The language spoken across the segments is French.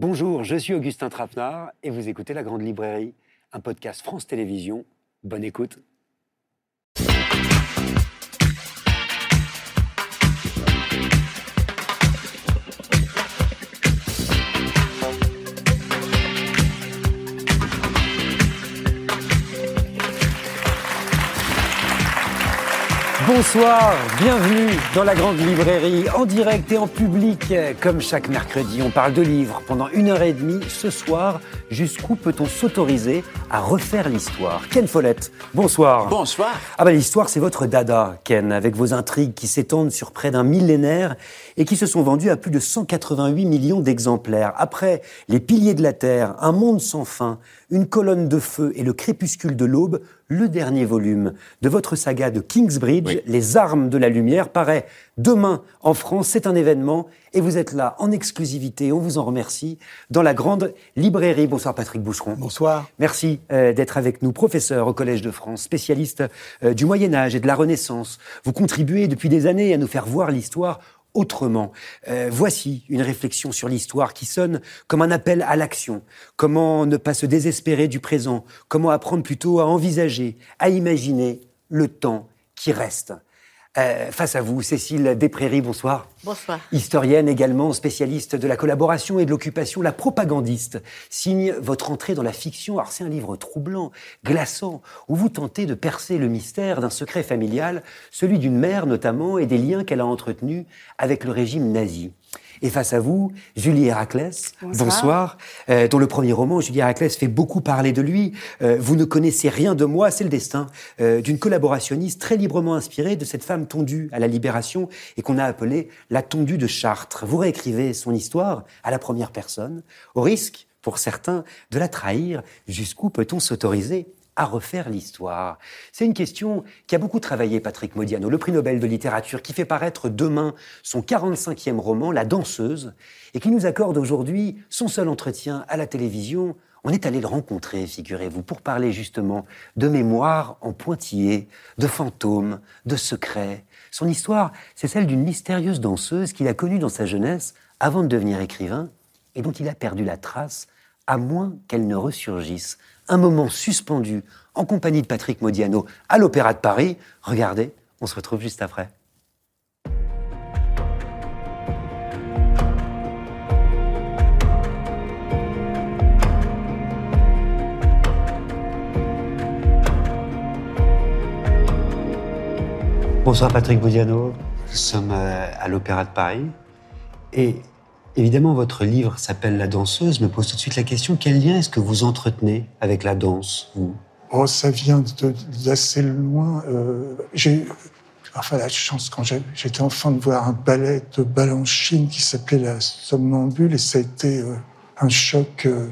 Bonjour, je suis Augustin Trapenard et vous écoutez La Grande Librairie, un podcast France Télévisions. Bonne écoute. Bonsoir, bienvenue dans la grande librairie, en direct et en public. Comme chaque mercredi, on parle de livres pendant une heure et demie. Ce soir, jusqu'où peut-on s'autoriser à refaire l'histoire? Ken Follett, bonsoir. Bonsoir. Ah ben l'histoire, c'est votre dada, Ken, avec vos intrigues qui s'étendent sur près d'un millénaire et qui se sont vendues à plus de 188 millions d'exemplaires. Après Les Piliers de la Terre, Un monde sans fin, Une colonne de feu et Le crépuscule de l'aube, le dernier volume de votre saga de Kingsbridge, Les armes de la lumière, paraît demain en France. C'est un événement et vous êtes là en exclusivité, on vous en remercie, dans la grande librairie. Bonsoir Patrick Boucheron. Bonsoir. Merci euh, d'être avec nous, professeur au Collège de France, spécialiste euh, du Moyen Âge et de la Renaissance. Vous contribuez depuis des années à nous faire voir l'histoire autrement. Euh, voici une réflexion sur l'histoire qui sonne comme un appel à l'action. Comment ne pas se désespérer du présent? Comment apprendre plutôt à envisager, à imaginer le temps qui reste? Euh, face à vous, Cécile Desprairies, bonsoir. Bonsoir. Historienne également, spécialiste de la collaboration et de l'occupation, la propagandiste, signe votre entrée dans la fiction. Alors c'est un livre troublant, glaçant, où vous tentez de percer le mystère d'un secret familial, celui d'une mère notamment, et des liens qu'elle a entretenus avec le régime nazi. Et face à vous, Julie Héraclès, bonsoir, euh, dont le premier roman, Julie Héraclès, fait beaucoup parler de lui. Euh, vous ne connaissez rien de moi, c'est le destin euh, d'une collaborationniste très librement inspirée de cette femme tondue à la libération et qu'on a appelée la tondue de Chartres. Vous réécrivez son histoire à la première personne, au risque, pour certains, de la trahir. Jusqu'où peut-on s'autoriser à refaire l'histoire C'est une question qui a beaucoup travaillé Patrick Modiano, le prix Nobel de littérature, qui fait paraître demain son 45e roman, La danseuse, et qui nous accorde aujourd'hui son seul entretien à la télévision. On est allé le rencontrer, figurez-vous, pour parler justement de mémoire en pointillé, de fantômes, de secrets. Son histoire, c'est celle d'une mystérieuse danseuse qu'il a connue dans sa jeunesse avant de devenir écrivain et dont il a perdu la trace à moins qu'elle ne ressurgisse un moment suspendu en compagnie de Patrick Modiano à l'Opéra de Paris. Regardez, on se retrouve juste après. Bonsoir Patrick Modiano, nous sommes euh, à l'Opéra de Paris et Évidemment, votre livre s'appelle La danseuse, me pose tout de suite la question quel lien est-ce que vous entretenez avec la danse, vous? Oh, ça vient d'assez loin. Euh, j'ai enfin la chance quand j'étais enfant de voir un ballet de Balanchine qui s'appelait La Somnambule et ça a été euh, un choc, euh,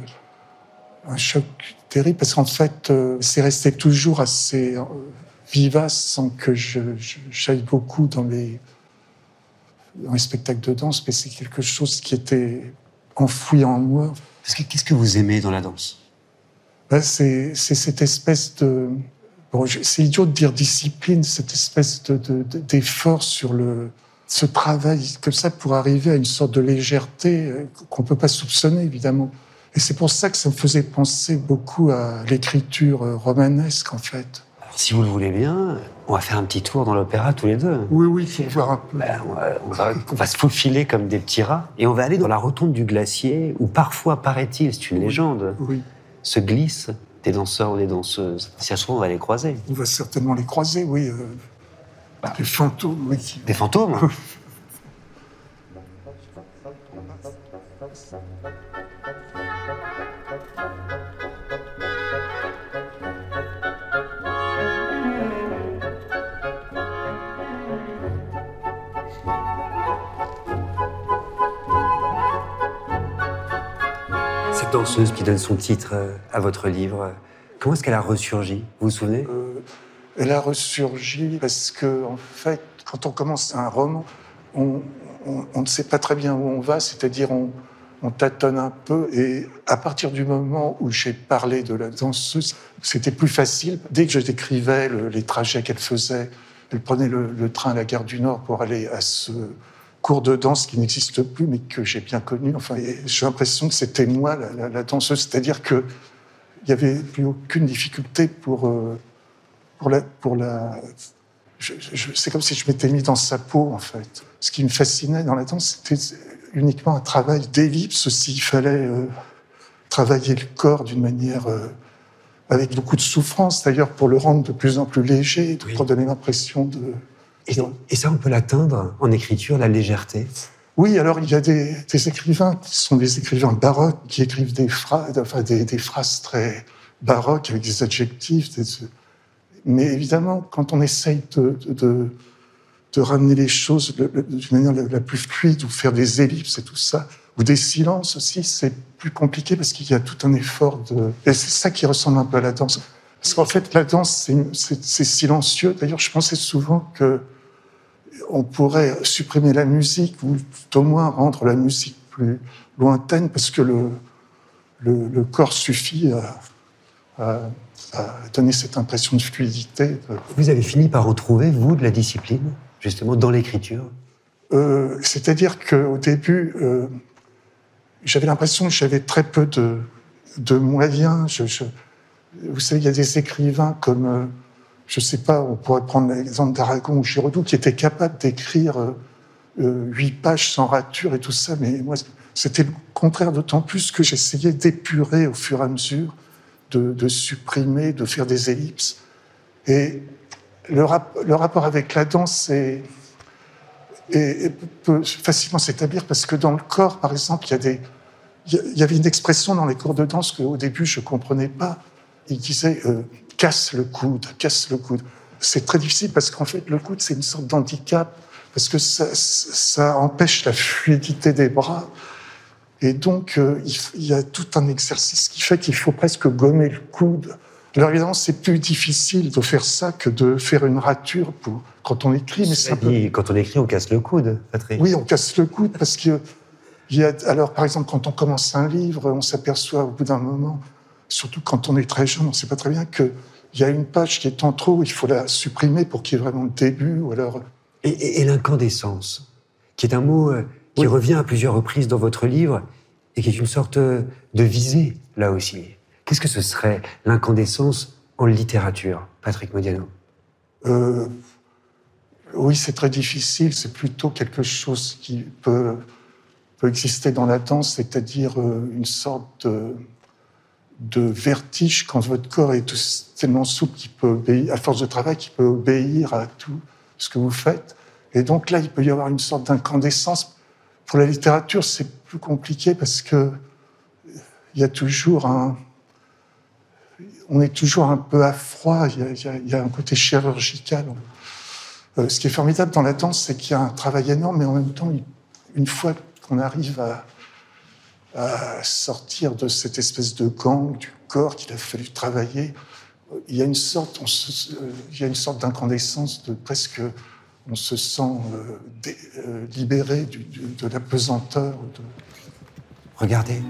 un choc terrible parce qu'en fait, c'est resté toujours assez vivace sans que j'aille beaucoup dans les dans les spectacles de danse, mais c'est quelque chose qui était enfoui en moi. Qu'est-ce que vous aimez dans la danse? Ben, C'est cette espèce de... Bon, c'est idiot de dire discipline, cette espèce d'effort de, sur le, ce travail comme ça pour arriver à une sorte de légèreté euh, qu'on peut pas soupçonner, évidemment. Et c'est pour ça que ça me faisait penser beaucoup à l'écriture euh, romanesque, en fait. Si vous le voulez bien, on va faire un petit tour dans l'opéra tous les deux. Oui, oui, il faut voir un peu. Ben, on, va, se faufiler comme des petits rats et on va aller dans la rotonde du glacier où parfois, paraît-il, c'est une légende, oui. se glissent des danseurs ou des danseuses. Si ça se trouve, on va les croiser. On va certainement les croiser, oui. Euh, bah. des fantômes, oui. Des fantômes qui donne son titre euh, à votre livre, comment est-ce qu'elle a ressurgi? Vous vous souvenez? Euh, Elle a ressurgi parce que, en fait, quand on commence un roman, on, ne sait pas très bien où on va, c'est-à-dire on, on tâtonne un peu. Et à partir du moment où j'ai parlé de la danseuse, c'était plus facile. Dès que je décrivais les trajets qu'elle faisait, elle prenait le, train à la gare du Nord pour aller à ce cours de danse qui n'existe plus, mais que j'ai bien connu. Enfin, j'ai l'impression que c'était moi la, danseuse, c'est-à-dire que il n'y avait plus aucune difficulté pour euh, pour la pour la. c'est comme si je m'étais mis dans sa peau en fait. Ce qui me fascinait dans la danse, c'était uniquement un travail d'ellipse s'il fallait euh, travailler le corps d'une manière euh, avec beaucoup de souffrance, d'ailleurs, pour le rendre de plus en plus léger, pour donner l'impression de... Et, ça, on peut l'atteindre en écriture, la légèreté Oui, alors il y a des, écrivains qui sont des écrivains baroques, qui écrivent des phrases, enfin, des, phrases très baroques, avec des adjectifs. Mais évidemment, quand on essaye de, de, ramener les choses d'une manière la plus fluide, ou faire des ellipses et tout ça, ou des silences aussi, c'est plus compliqué parce qu'il y a tout un effort de... Et c'est ça qui ressemble un peu à la danse. Parce qu'en fait, la danse, c'est silencieux. D'ailleurs, je pensais souvent que on pourrait supprimer la musique ou tout au moins rendre la musique plus lointaine parce que le, le, corps suffit à, à, donner cette impression de fluidité. Vous avez fini par retrouver, vous, de la discipline, justement, dans l'écriture? Euh, C'est-à-dire qu'au début, euh, j'avais l'impression que j'avais très peu de, de moyens. Je, vous savez, il y a des écrivains comme, euh, je ne sais pas, on pourrait prendre l'exemple d'Aragon ou Giraudoux, qui étaient capables d'écrire euh, euh, huit pages sans rature et tout ça, mais moi, c'était le contraire, d'autant plus que j'essayais d'épurer au fur et à mesure, de, supprimer, de faire des ellipses. Et le, rapport avec la danse est peut facilement s'établir parce que dans le corps, par exemple, il y avait une expression dans les cours de danse qu'au début je comprenais pas. Il disait euh, casse le coude, casse le coude. C'est très difficile parce qu'en fait le coude c'est une sorte d'handicap parce que ça, ça, empêche la fluidité des bras. Et donc euh, il, y a tout un exercice qui fait qu'il faut presque gommer le coude. Alors évidemment, c'est plus difficile de faire ça que de faire une rature pour, quand on écrit. Mais ça peut... Quand on écrit, on casse le coude, Patrick. Oui, on casse le coude parce que il y a, alors, par exemple, quand on commence un livre, on s'aperçoit au bout d'un moment, surtout quand on est très jeune, on ne sait pas très bien qu'il y a une page qui est en trop, il faut la supprimer pour qu'il y ait vraiment le début. Ou alors... Et, l'incandescence, qui est un mot euh, qui revient à plusieurs reprises dans votre livre et qui est une sorte de visée, là aussi. Qu'est-ce que ce serait l'incandescence en littérature, Patrick Modiano? Euh, Oui, c'est très difficile. C'est plutôt quelque chose qui peut, peut exister dans la danse, c'est-à-dire euh, une sorte de, vertige quand votre corps est tellement souple qu'il peut obéir, à force de travail, qu'il peut obéir à tout ce que vous faites. Et donc là, il peut y avoir une sorte d'incandescence. Pour la littérature, c'est plus compliqué parce que il y a toujours un, on est toujours un peu à froid, il y a, un côté chirurgical. Euh, ce qui est formidable dans la danse, c'est qu'il y a un travail énorme, mais en même temps, une fois qu'on arrive à, sortir de cette espèce de gang du corps qu'il a fallu travailler, il y a une sorte, euh, il y a une sorte d'incandescence, de presque, on se sent euh, libéré de la pesanteur. De... Regardez.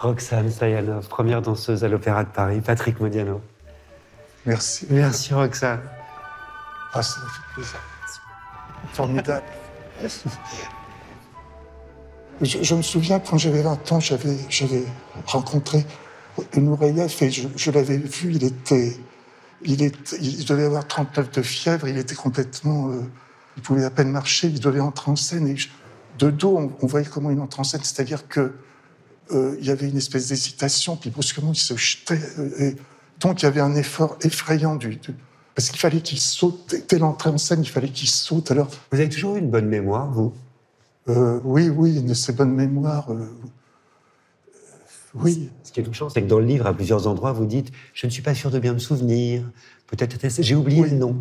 Roxane Sayanov, première danseuse à l'Opéra de Paris, Patrick Modiano. Merci. Merci Roxane. Ah, ça fait plaisir. Formidable. je, je me souviens quand j'avais 20 ans, j'avais, j'avais rencontré Noureyev et je, je l'avais vu, il était, il, était, il devait avoir 39 de fièvre, il était complètement, euh, il pouvait à peine marcher, il devait entrer en scène et je- de dos, on, on voyait comment il entrait en scène, c'est-à-dire que euh, il y avait une espèce d'hésitation, puis brusquement il se jetait, euh, et donc il y avait un effort effrayant du, du- parce qu'il fallait qu'il saute dès- l'entrée en scène, il fallait qu'il saute. Alors Vous avez toujours eu une bonne mémoire, vous? euh, oui, oui, une de ces bonnes mémoires. euh, oui, Ce qui est touchant, c'est que dans le livre, à plusieurs endroits, vous dites Je ne suis pas sûr de bien me souvenir. Peut-être j'ai oublié Oui. le nom.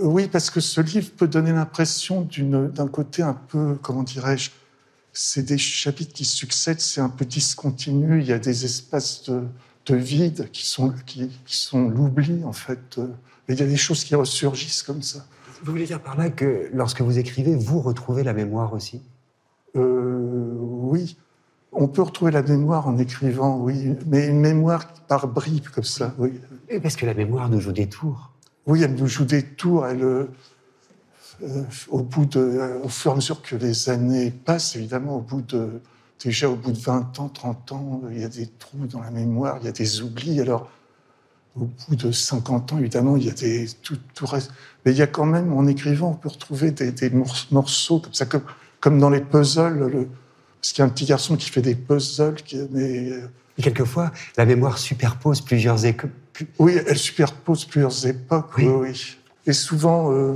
Oui, parce que ce livre peut donner l'impression d'un côté un peu, comment dirais-je, c'est des chapitres qui succèdent, c'est un peu discontinu, il y a des espaces de, de vide qui sont, qui, qui sont l'oubli, en fait. euh, Et il y a des choses qui ressurgissent comme ça. Vous voulez dire par là que lorsque vous écrivez, vous retrouvez la mémoire aussi? Euh, oui, on peut retrouver la mémoire en écrivant, oui, mais une mémoire par bribes, comme ça, oui. Et Parce que la mémoire nous joue des tours. Oui, elle nous joue des tours. Elle, euh, euh, au bout de, euh, au fur et à mesure que les années passent, évidemment, au bout de, déjà au bout de 20 ans, 30 ans, il y a des trous dans la mémoire, il y a des oublis. Alors, au bout de 50 ans, évidemment, il y a des, tout, tout reste. Mais il y a quand même, en écrivant, on peut retrouver des, des mor- morceaux comme ça, comme, comme dans les puzzles. Le, parce qu'il y a un petit garçon qui fait des puzzles, qui, mais, euh, Et quelquefois, la mémoire superpose plusieurs plus- Oui, elle superpose plusieurs époques, Oui. oui. Et souvent, euh, euh,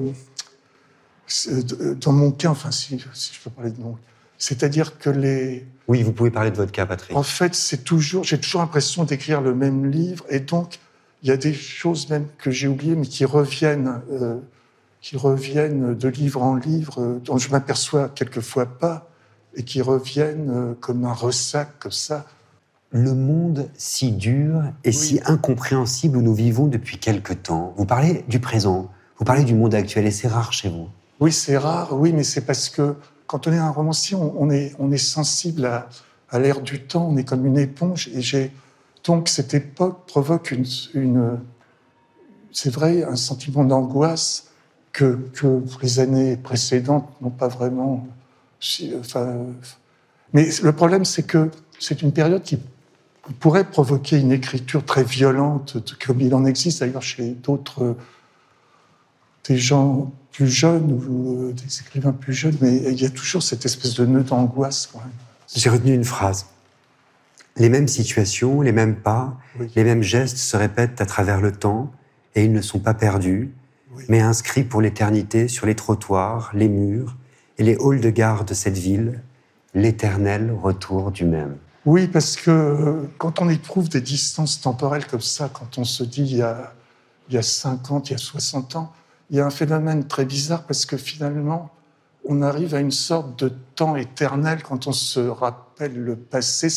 dans mon cas, enfin, si, si je peux parler de mon c'est-à-dire que les, Oui, vous pouvez parler de votre cas, Patrick. en fait, c'est toujours, j'ai toujours l'impression d'écrire le même livre, et donc il y a des choses même que j'ai oubliées, mais qui reviennent, euh, qui reviennent de livre en livre, euh, dont je m'aperçois quelquefois pas, et qui reviennent euh, comme un ressac, comme ça. Le monde si dur et si incompréhensible où nous vivons depuis quelque temps. Vous parlez du présent, vous parlez du monde actuel, et c'est rare chez vous. Oui, c'est rare, oui, mais c'est parce que quand on est un romancier, on, est, sensible à, à l'ère du temps, on est comme une éponge. Et j'ai donc cette époque provoque une, c'est vrai, un sentiment d'angoisse que, les années précédentes n'ont pas vraiment. mais le problème, c'est que c'est une période qui pourrait provoquer une écriture très violente, comme il en existe d'ailleurs chez d'autres des gens plus jeunes ou euh, des écrivains plus jeunes, mais il y a toujours cette espèce de nœud d'angoisse. J'ai retenu une phrase. Les mêmes situations, les mêmes pas, Oui. les mêmes gestes se répètent à travers le temps et ils ne sont pas perdus, Oui. mais inscrits pour l'éternité sur les trottoirs, les murs et les halls de gare de cette ville, l'éternel retour du même. Oui, parce que euh, quand on éprouve des distances temporelles comme ça, quand on se dit il y a, il y a 50, il y a 60 ans, il y a un phénomène très bizarre parce que finalement, on arrive à une sorte de temps éternel quand on se rappelle le passé.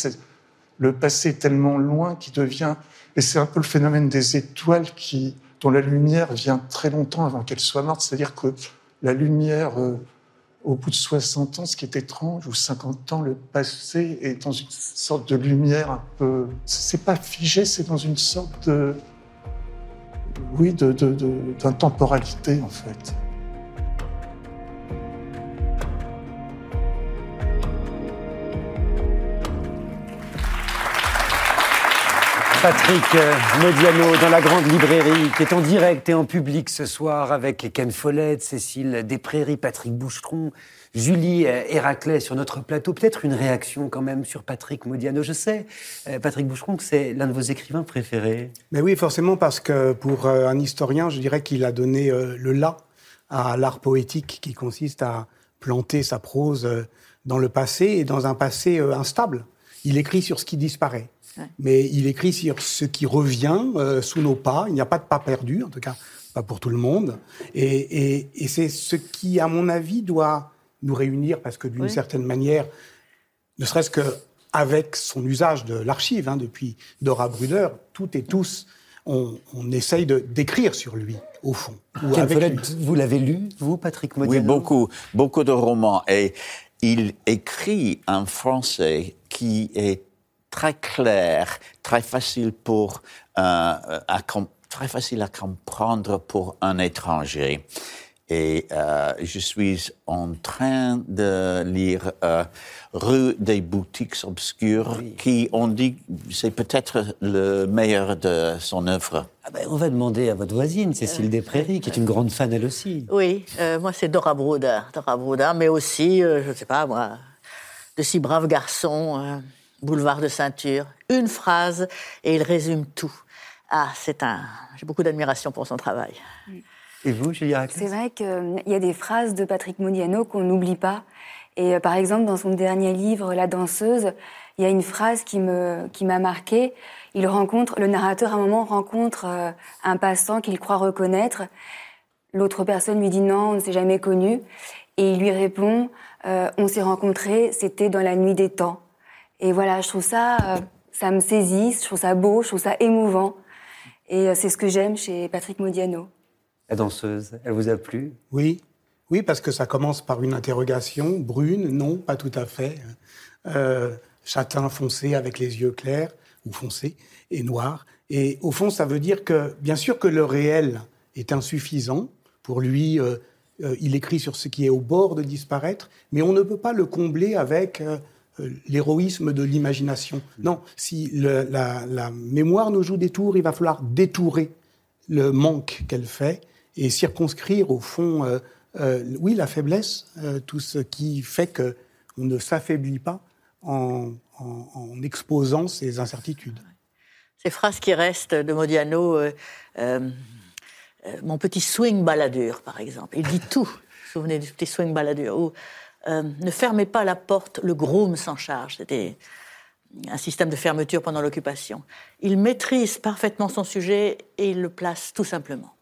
Le passé est tellement loin qu'il devient... Et c'est un peu le phénomène des étoiles qui, dont la lumière vient très longtemps avant qu'elle soit morte. C'est-à-dire que la lumière... euh, au bout de 60 ans, ce qui est étrange, ou 50 ans, le passé est dans une sorte de lumière un peu. C'est pas figé, c'est dans une sorte de. Oui, de, d'intemporalité, en fait. Patrick euh, Modiano dans la grande librairie qui est en direct et en public ce soir avec Ken Follett, Cécile Desprairies, Patrick Boucheron, Julie euh, Héraclès sur notre plateau. Peut-être une réaction quand même sur Patrick Modiano. Je sais, euh, Patrick Boucheron, que c'est l'un de vos écrivains préférés. Mais oui, forcément, parce que pour un historien, je dirais qu'il a donné le là à l'art poétique qui consiste à planter sa prose dans le passé et dans un passé instable. Il écrit sur ce qui disparaît. Mais il écrit sur ce qui revient euh, sous nos pas. Il n'y a pas de pas perdu, en tout cas pas pour tout le monde. Et, et- et c'est ce qui, à mon avis, doit nous réunir parce que d'une Oui. certaine manière, ne serait-ce que avec son usage de l'archive, hein, depuis Dora Bruder, toutes et tous, on, on essaye de d'écrire sur lui, au fond. ou avec lui. vous l'avez lu, vous, Patrick Modiano Oui, beaucoup, beaucoup de romans. Et il écrit un français qui est très clair, très facile pour euh, à, très facile à comprendre pour un étranger. Et euh, je suis en train de lire euh, Rue des boutiques obscures, qui, on dit, c'est peut-être le meilleur de son œuvre. Ah ben, on va demander à votre voisine, Cécile euh, Desprairies, qui est une grande fan elle aussi. Oui, euh, moi c'est Dora Brouda, Dora Brouda, mais aussi, euh, je ne sais pas moi, De si braves garçons, Boulevard de Ceinture. Une phrase et il résume tout. Ah, c'est un. J'ai beaucoup d'admiration pour son travail. Et vous, Julia C'est vrai qu'il y a des phrases de Patrick Modiano qu'on n'oublie pas. Et euh, par exemple, dans son dernier livre, La danseuse, il y a une phrase qui me qui m'a marqué. Il rencontre le narrateur à un moment rencontre euh, un passant qu'il croit reconnaître. L'autre personne lui dit non, on ne s'est jamais connu. Et il lui répond euh, on s'est rencontrés, c'était dans la nuit des temps. Et voilà, je trouve ça, ça me saisit, je trouve ça beau, je trouve ça émouvant. Et c'est ce que j'aime chez Patrick Modiano. La danseuse, elle vous a plu? Oui, oui, parce que ça commence par une interrogation. Brune, non, pas tout à fait. Euh, châtain foncé avec les yeux clairs, ou foncé, et noir. Et au fond, ça veut dire que, bien sûr que le réel est insuffisant. Pour lui, euh, euh, il écrit sur ce qui est au bord de disparaître, mais on ne peut pas le combler avec l'héroïsme de l'imagination. Non, si la, la mémoire nous joue des tours, il va falloir détourer le manque qu'elle fait et circonscrire au fond, euh, euh, oui, la faiblesse, euh, tout ce qui fait que on ne s'affaiblit pas en, exposant ces incertitudes. Ces phrases qui restent de Modiano, mon petit swing baladure, par exemple. Il dit tout. Vous vous souvenez du petit swing baladure Ou ne fermez pas la porte, le groom s'en charge. C'était un système de fermeture pendant l'occupation. Il maîtrise parfaitement son sujet et il le place tout simplement.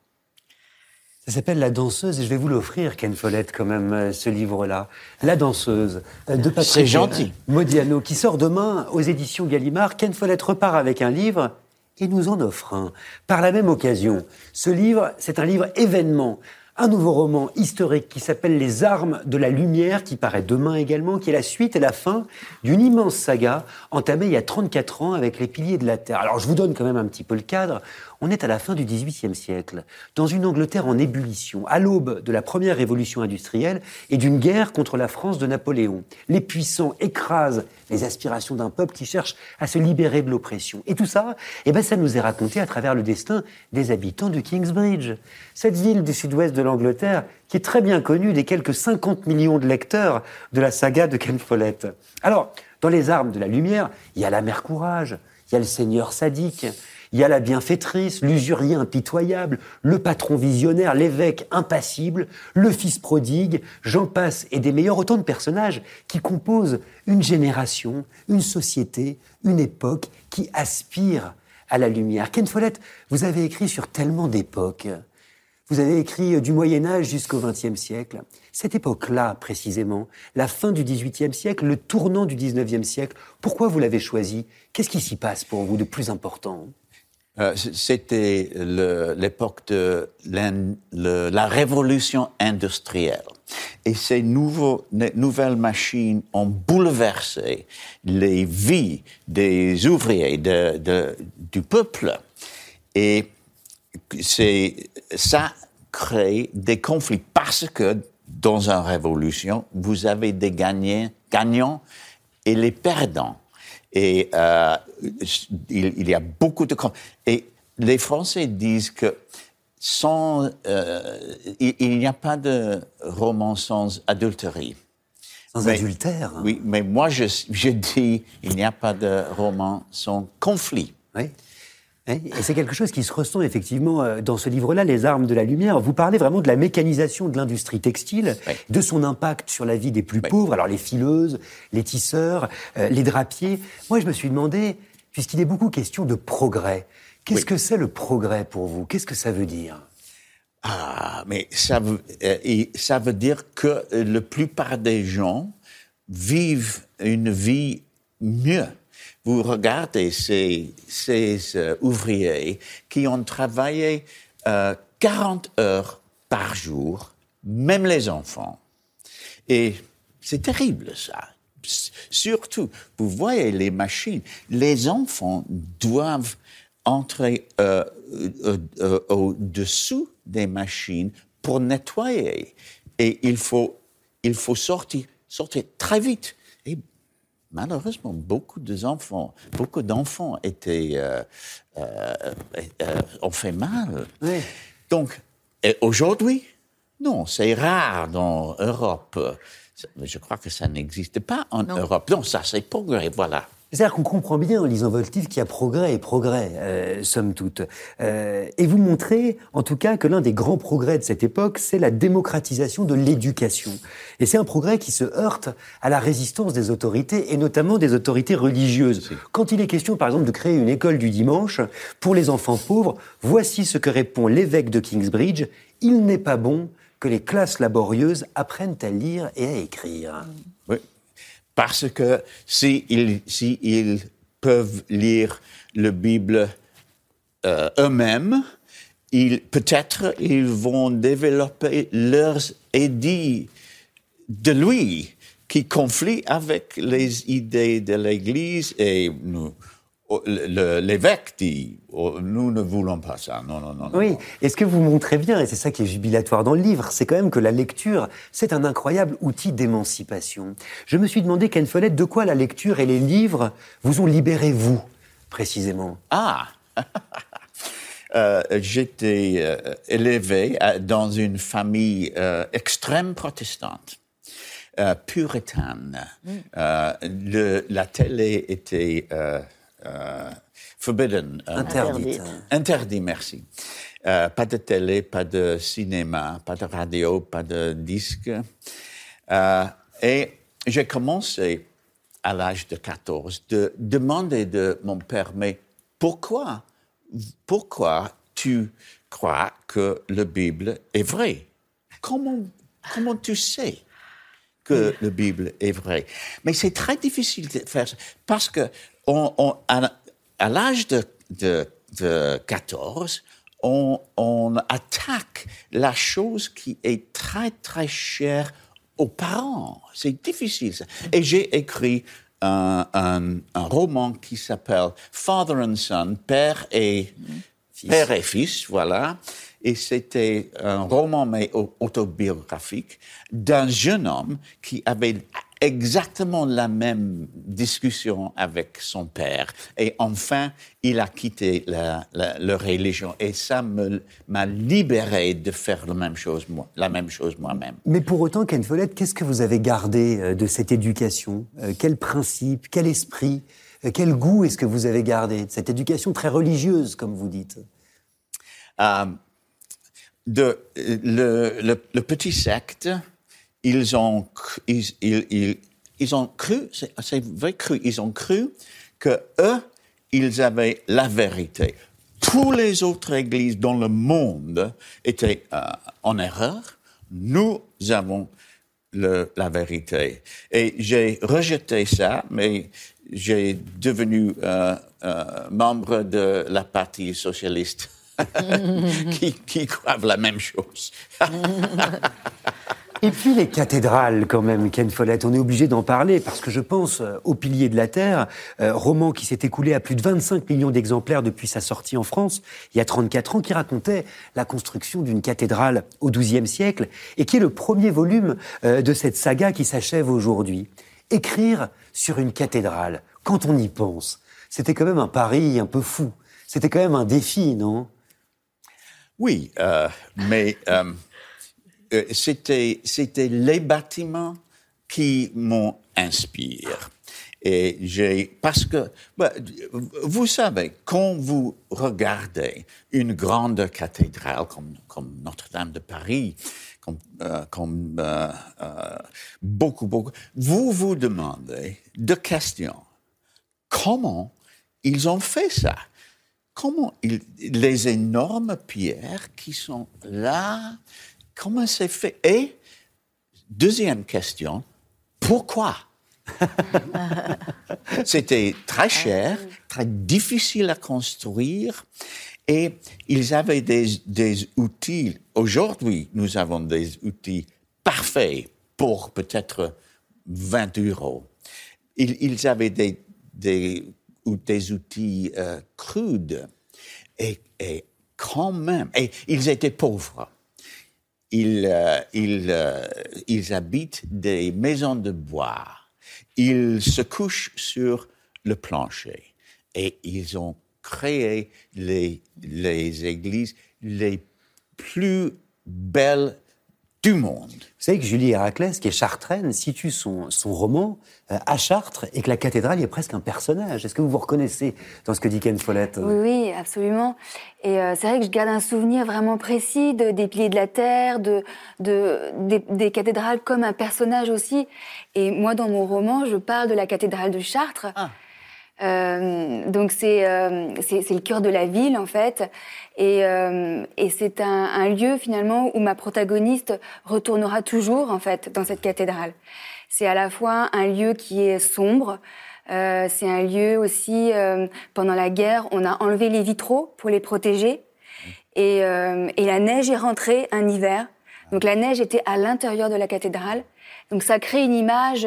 Ça s'appelle La danseuse et je vais vous l'offrir, Ken Follett, quand même, euh, ce livre-là. La danseuse euh, de Patrick gentil. Modiano, qui sort demain aux éditions Gallimard. Ken Follett repart avec un livre et nous en offre un. Par la même occasion, ce livre, c'est un livre événement un nouveau roman historique qui s'appelle Les armes de la lumière, qui paraît demain également, qui est la suite et la fin d'une immense saga entamée il y a 34 ans avec les piliers de la Terre. Alors je vous donne quand même un petit peu le cadre. On est à la fin du XVIIIe siècle, dans une Angleterre en ébullition, à l'aube de la première révolution industrielle et d'une guerre contre la France de Napoléon. Les puissants écrasent les aspirations d'un peuple qui cherche à se libérer de l'oppression. Et tout ça, eh ben, ça nous est raconté à travers le destin des habitants de Kingsbridge, cette ville du sud-ouest de l'Angleterre qui est très bien connue des quelques 50 millions de lecteurs de la saga de Ken Follett. Alors, dans les armes de la lumière, il y a la mère courage, il y a le seigneur sadique, il y a la bienfaitrice, l'usurier impitoyable, le patron visionnaire, l'évêque impassible, le fils prodigue, j'en passe, et des meilleurs, autant de personnages qui composent une génération, une société, une époque qui aspire à la lumière. Ken Follett, vous avez écrit sur tellement d'époques. Vous avez écrit du Moyen Âge jusqu'au XXe siècle. Cette époque-là, précisément, la fin du XVIIIe siècle, le tournant du XIXe siècle, pourquoi vous l'avez choisi? Qu'est-ce qui s'y passe pour vous de plus important? Euh, c'était l'époque de la révolution industrielle. Et ces nouveaux, nouvelles machines ont bouleversé les vies des ouvriers, de, de, du peuple. Et ça crée des conflits parce que dans une révolution, vous avez des gagnants, gagnants et les perdants. Et euh, il, y a beaucoup de... Et les Français disent que sans, euh, il, n'y a pas de roman sans adultérie. Sans adultère hein. Oui, mais moi je, je dis il n'y a pas de roman sans conflit. Oui. Et c'est quelque chose qui se ressent effectivement euh, dans ce livre-là, Les armes de la lumière. Vous parlez vraiment de la mécanisation de l'industrie textile, de son impact sur la vie des plus pauvres, alors les fileuses, les tisseurs, euh, les drapiers. Moi, je me suis demandé, puisqu'il est beaucoup question de progrès, qu'est-ce que c'est le progrès pour vous? Qu'est-ce que ça veut dire? Ah, mais ça veut, euh, ça veut dire que la plupart des gens vivent une vie mieux vous regardez ces, euh, ouvriers qui ont travaillé 40 euh, heures par jour, même les enfants. Et c'est terrible ça. surtout, vous voyez les machines, les enfants doivent entrer euh, au-dessous des machines pour nettoyer. Et il faut, il faut sortir, sortir très vite. Malheureusement, beaucoup d'enfants, beaucoup d'enfants étaient, euh, euh, euh, ont fait mal. Oui. Donc, aujourd'hui, non, c'est rare dans l'Europe. Je crois que ça n'existe pas en Non. Europe. Non, ça, c'est progrès, voilà. C'est-à-dire qu'on comprend bien en lisant votre livre qu'il y a progrès et progrès, euh, somme toute. Euh, et vous montrez, en tout cas, que l'un des grands progrès de cette époque, c'est la démocratisation de l'éducation. Et c'est un progrès qui se heurte à la résistance des autorités, et notamment des autorités religieuses. Quand il est question, par exemple, de créer une école du dimanche pour les enfants pauvres, voici ce que répond l'évêque de Kingsbridge. Il n'est pas bon que les classes laborieuses apprennent à lire et à écrire. Oui. Parce que si ils, si ils peuvent lire la Bible euh, eux-mêmes, ils, peut-être ils vont développer leurs édits de lui qui conflient avec les idées de l'Église et nous, l'évêque dit oh, nous ne voulons pas ça. Non, non, non. Oui, et ce que vous montrez bien, et c'est ça qui est jubilatoire dans le livre, c'est quand même que la lecture, c'est un incroyable outil d'émancipation. Je me suis demandé, Ken Follett, de quoi la lecture et les livres vous ont libéré, vous, précisément? Ah Euh, J'étais euh, élevé euh, dans une famille euh, extrême protestante, euh, puritaine. Euh, le- la télé était euh, euh, forbidden. euh, Interdite. Interdite. Interdit, merci. Euh, pas de télé, pas de cinéma, pas de radio, pas de disque. Et j'ai commencé à l'âge de 14 de demander de mon père, mais pourquoi, pourquoi tu crois que la Bible est vraie? Comment, comment tu sais? que la Bible est vraie. Mais c'est très difficile de faire ça parce que on, on- à, à l'âge de, de, de 14, on, on attaque la chose qui est très, très chère aux parents. C'est difficile. ça. Et j'ai écrit un, un, un roman qui s'appelle Father and Son, Père et, Père et Fils, voilà. Et c'était un roman mais au- autobiographique d'un jeune homme qui avait exactement la même discussion avec son père. Et enfin, il a quitté la, la, la religion. Et ça m'a libéré de faire la même chose, moi, la même chose moi-même. Mais pour autant, Ken Follett, qu'est-ce que vous avez gardé euh, de cette éducation Euh, Quel principe Quel esprit Euh, Quel goût est-ce que vous avez gardé de cette éducation très religieuse, comme vous dites? Euh, de, le, le, le petit secte, ils ont, ils, ils, ils, ont cru, c'est vrai cru, ils ont cru que eux, ils avaient la vérité. Tous les autres églises dans le monde étaient euh, en erreur. Nous avons la vérité. Et j'ai rejeté ça, mais j'ai devenu euh, euh, membre de la partie socialiste qui, croient la même chose. Et puis les cathédrales, quand même, Ken Follett, on est obligé d'en parler parce que je pense euh, au Pilier de la Terre, euh, roman qui s'est écoulé à plus de 25 millions d'exemplaires depuis sa sortie en France, il y a 34 ans, qui racontait la construction d'une cathédrale au XIIe siècle et qui est le premier volume euh, de cette saga qui s'achève aujourd'hui. Écrire sur une cathédrale, quand on y pense, c'était quand même un pari un peu fou. C'était quand même un défi, non? Oui, euh, mais euh, c'était c'était les bâtiments qui m'ont inspiré. Et j'ai parce que bah, vous savez quand vous regardez une grande cathédrale comme comme Notre-Dame de Paris, comme, euh, euh, beaucoup beaucoup, vous vous demandez deux questions. Comment ils ont fait ça? Comment les énormes pierres qui sont là, comment c'est fait? Et deuxième question, pourquoi? C'était très cher, très difficile à construire, et ils avaient des, des outils. Aujourd'hui, nous avons des outils parfaits pour peut-être 20 euros. Ils, ils avaient des, des, ou des outils euh, crudes et, et quand même, et ils étaient pauvres. Ils, euh, ils, euh, ils habitent des maisons de bois. Ils se couchent sur le plancher et ils ont créé les, les églises les plus belles du monde. Vous savez que Julie Héraclès, qui est chartraine, situe son, son roman euh, à Chartres et que la cathédrale y est presque un personnage. Est-ce que vous vous reconnaissez dans ce que dit Ken Follett Oui, oui, absolument. Et euh, c'est vrai que je garde un souvenir vraiment précis de, des piliers de la terre, de, de, des, des cathédrales comme un personnage aussi. Et moi, dans mon roman, je parle de la cathédrale de Chartres. Ah. Euh, donc c'est euh, c'est c'est le cœur de la ville en fait, et, euh, et c'est un, un lieu finalement où ma protagoniste retournera toujours en fait dans cette cathédrale. C'est à la fois un lieu qui est sombre, euh, c'est un lieu aussi euh, pendant la guerre on a enlevé les vitraux pour les protéger, et, euh, et la neige est rentrée un hiver. Donc la neige était à l'intérieur de la cathédrale, donc ça crée une image